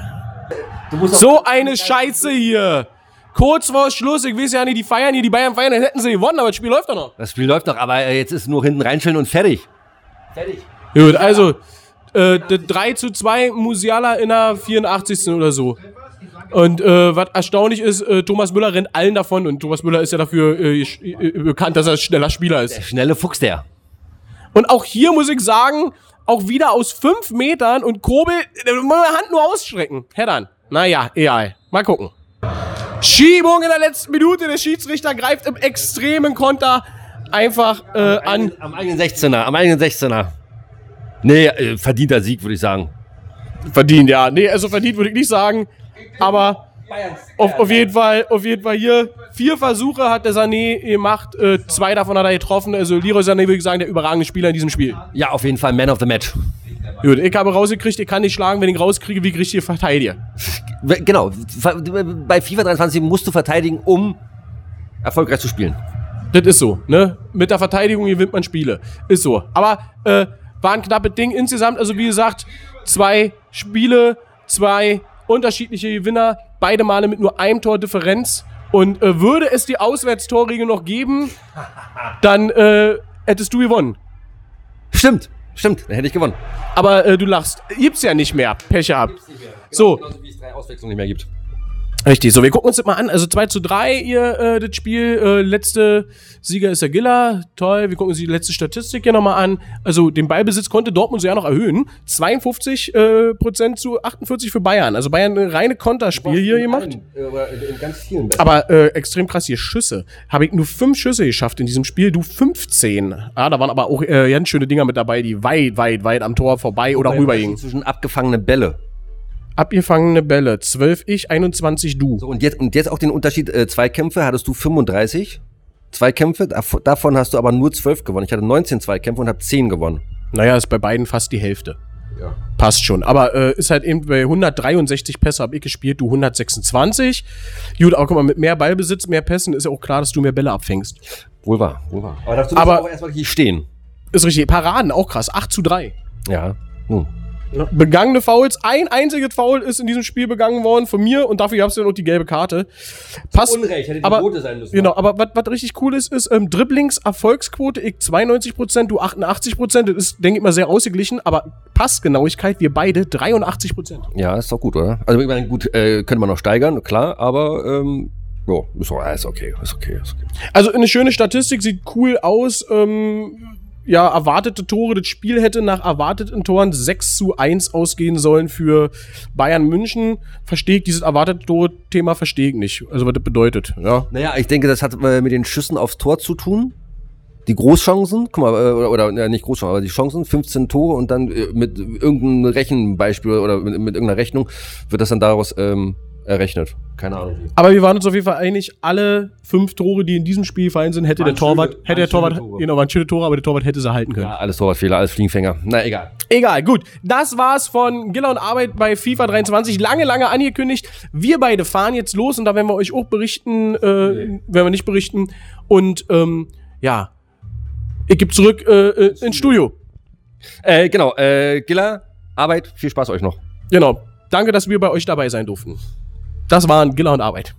[SPEAKER 1] So eine Scheiße hier. Kurz vor Schluss, ich weiß ja nicht, die feiern hier, die Bayern feiern, dann hätten sie gewonnen, aber das Spiel läuft doch noch.
[SPEAKER 2] Das Spiel läuft noch, aber jetzt ist nur hinten reinstellen und fertig.
[SPEAKER 1] Gut, also äh, das 3 zu 2 Musiala in der 84. oder so. Und äh, was erstaunlich ist, äh, Thomas Müller rennt allen davon und Thomas Müller ist ja dafür äh, äh, bekannt, dass er ein schneller Spieler ist.
[SPEAKER 2] Der schnelle Fuchs, der.
[SPEAKER 1] Und auch hier muss ich sagen, auch wieder aus 5 Metern und Kobel, äh, meine Hand nur ausstrecken. Heddern. Naja, egal. Mal gucken. Schiebung in der letzten Minute. Der Schiedsrichter greift im extremen Konter einfach äh, an.
[SPEAKER 2] Am eigenen 16er, am eigenen 16er. Nee, äh, verdienter Sieg, würde ich sagen.
[SPEAKER 1] Verdient, ja. Nee, also verdient würde ich nicht sagen. Aber auf, auf, jeden Fall, auf jeden Fall hier vier Versuche hat der Sané gemacht. Äh, zwei davon hat er getroffen. Also Leroy Sané würde ich sagen, der überragende Spieler in diesem Spiel.
[SPEAKER 2] Ja, auf jeden Fall Man of the Match.
[SPEAKER 1] Gut, ich habe rausgekriegt, ich kann nicht schlagen, wenn ich rauskriege, wie ich richtig verteidige.
[SPEAKER 2] Genau, bei FIFA 23 musst du verteidigen, um erfolgreich zu spielen.
[SPEAKER 1] Das ist so, ne? Mit der Verteidigung gewinnt man Spiele. Ist so. Aber äh, war ein knappes Ding insgesamt. Also wie gesagt, zwei Spiele, zwei unterschiedliche Gewinner, beide Male mit nur einem Tor Differenz. Und äh, würde es die Auswärtstorregel noch geben, dann äh, hättest du gewonnen.
[SPEAKER 2] Stimmt, stimmt, dann hätte ich gewonnen.
[SPEAKER 1] Aber äh, du lachst. Gibt's ja nicht mehr. Pech gehabt. So.
[SPEAKER 2] Genauso wie es drei Auswechslungen nicht mehr gibt.
[SPEAKER 1] Richtig, so, wir gucken uns das mal an. Also 2 zu 3, ihr, äh, das Spiel. Äh, letzte Sieger ist der Giller. Toll, wir gucken uns die letzte Statistik hier nochmal an. Also den Ballbesitz konnte Dortmund sogar noch erhöhen. 52 äh, Prozent zu 48 für Bayern. Also Bayern eine reine Konterspiel hier gemacht.
[SPEAKER 2] Vielen.
[SPEAKER 1] Aber äh, extrem krass hier Schüsse. Habe ich nur fünf Schüsse geschafft in diesem Spiel, du 15. Ah, da waren aber auch äh, ganz schöne Dinger mit dabei, die weit, weit, weit am Tor vorbei oder rüber gingen.
[SPEAKER 2] Zwischen abgefangene Bälle.
[SPEAKER 1] Abgefangene Bälle. 12 ich, 21 du.
[SPEAKER 2] So, und jetzt, und jetzt auch den Unterschied, äh, Zweikämpfe hattest du 35 Zweikämpfe, dav- davon hast du aber nur 12 gewonnen. Ich hatte 19 Zweikämpfe und habe 10 gewonnen.
[SPEAKER 1] Naja, ist bei beiden fast die Hälfte.
[SPEAKER 2] Ja.
[SPEAKER 1] Passt schon. Aber äh, ist halt eben bei 163 Pässe habe ich gespielt, du 126. Gut, auch guck mal, mit mehr Ballbesitz, mehr Pässen ist ja auch klar, dass du mehr Bälle abfängst.
[SPEAKER 2] Wohl wahr, wohl wahr. Aber dazu
[SPEAKER 1] Aber-
[SPEAKER 2] musst du auch erstmal hier stehen.
[SPEAKER 1] Ist richtig. Paraden, auch krass. 8 zu 3.
[SPEAKER 2] Ja. Nun.
[SPEAKER 1] Begangene Fouls. Ein einziges Foul ist in diesem Spiel begangen worden von mir und dafür gab's ja noch die gelbe Karte. Passt.
[SPEAKER 2] Unrecht, hätte die
[SPEAKER 1] aber,
[SPEAKER 2] rote sein müssen.
[SPEAKER 1] Genau, aber was richtig cool ist, ist ähm, Dribblings-Erfolgsquote, ich 92%, du 88%. Das ist, denke ich mal, sehr ausgeglichen, aber Passgenauigkeit, wir beide 83%.
[SPEAKER 2] Ja, ist doch gut, oder? Also, ich meine, gut, äh, könnte man noch steigern, klar, aber, ähm, ja, ist, auch- ist okay, ist okay, ist okay.
[SPEAKER 1] Also eine schöne Statistik, sieht cool aus. Ähm, ja, erwartete Tore, das Spiel hätte nach erwarteten Toren 6 zu 1 ausgehen sollen für Bayern München. Verstehe ich dieses erwartete Tore-Thema, verstehe ich nicht. Also was das bedeutet, ja.
[SPEAKER 2] Naja, ich denke, das hat äh, mit den Schüssen aufs Tor zu tun. Die Großchancen, guck mal, äh, oder, oder ja, nicht Großchancen, aber die Chancen, 15 Tore und dann äh, mit irgendeinem Rechenbeispiel oder mit, mit irgendeiner Rechnung wird das dann daraus ähm, errechnet. Keine Ahnung.
[SPEAKER 1] Aber wir waren uns auf jeden Fall einig, alle fünf Tore, die in diesem Spiel gefallen sind, hätte der Torwart,
[SPEAKER 2] schöne-
[SPEAKER 1] hätte der Torwart,
[SPEAKER 2] Tore.
[SPEAKER 1] genau, waren schöne Tore, aber der Torwart hätte sie halten können.
[SPEAKER 2] Ja, alles Torwartfehler, alles Fliegenfänger. Na, egal.
[SPEAKER 1] Egal, gut. Das war's von Giller und Arbeit bei FIFA 23. Lange, lange angekündigt. Wir beide fahren jetzt los und da werden wir euch auch berichten, äh, werden wir nicht berichten. Und ähm, ja, ich gebe zurück äh, äh, ins Studio.
[SPEAKER 2] Äh, genau, äh, Giller, Arbeit, viel Spaß euch noch.
[SPEAKER 1] Genau. Danke, dass wir bei euch dabei sein durften. Das waren Giller und Arbeit.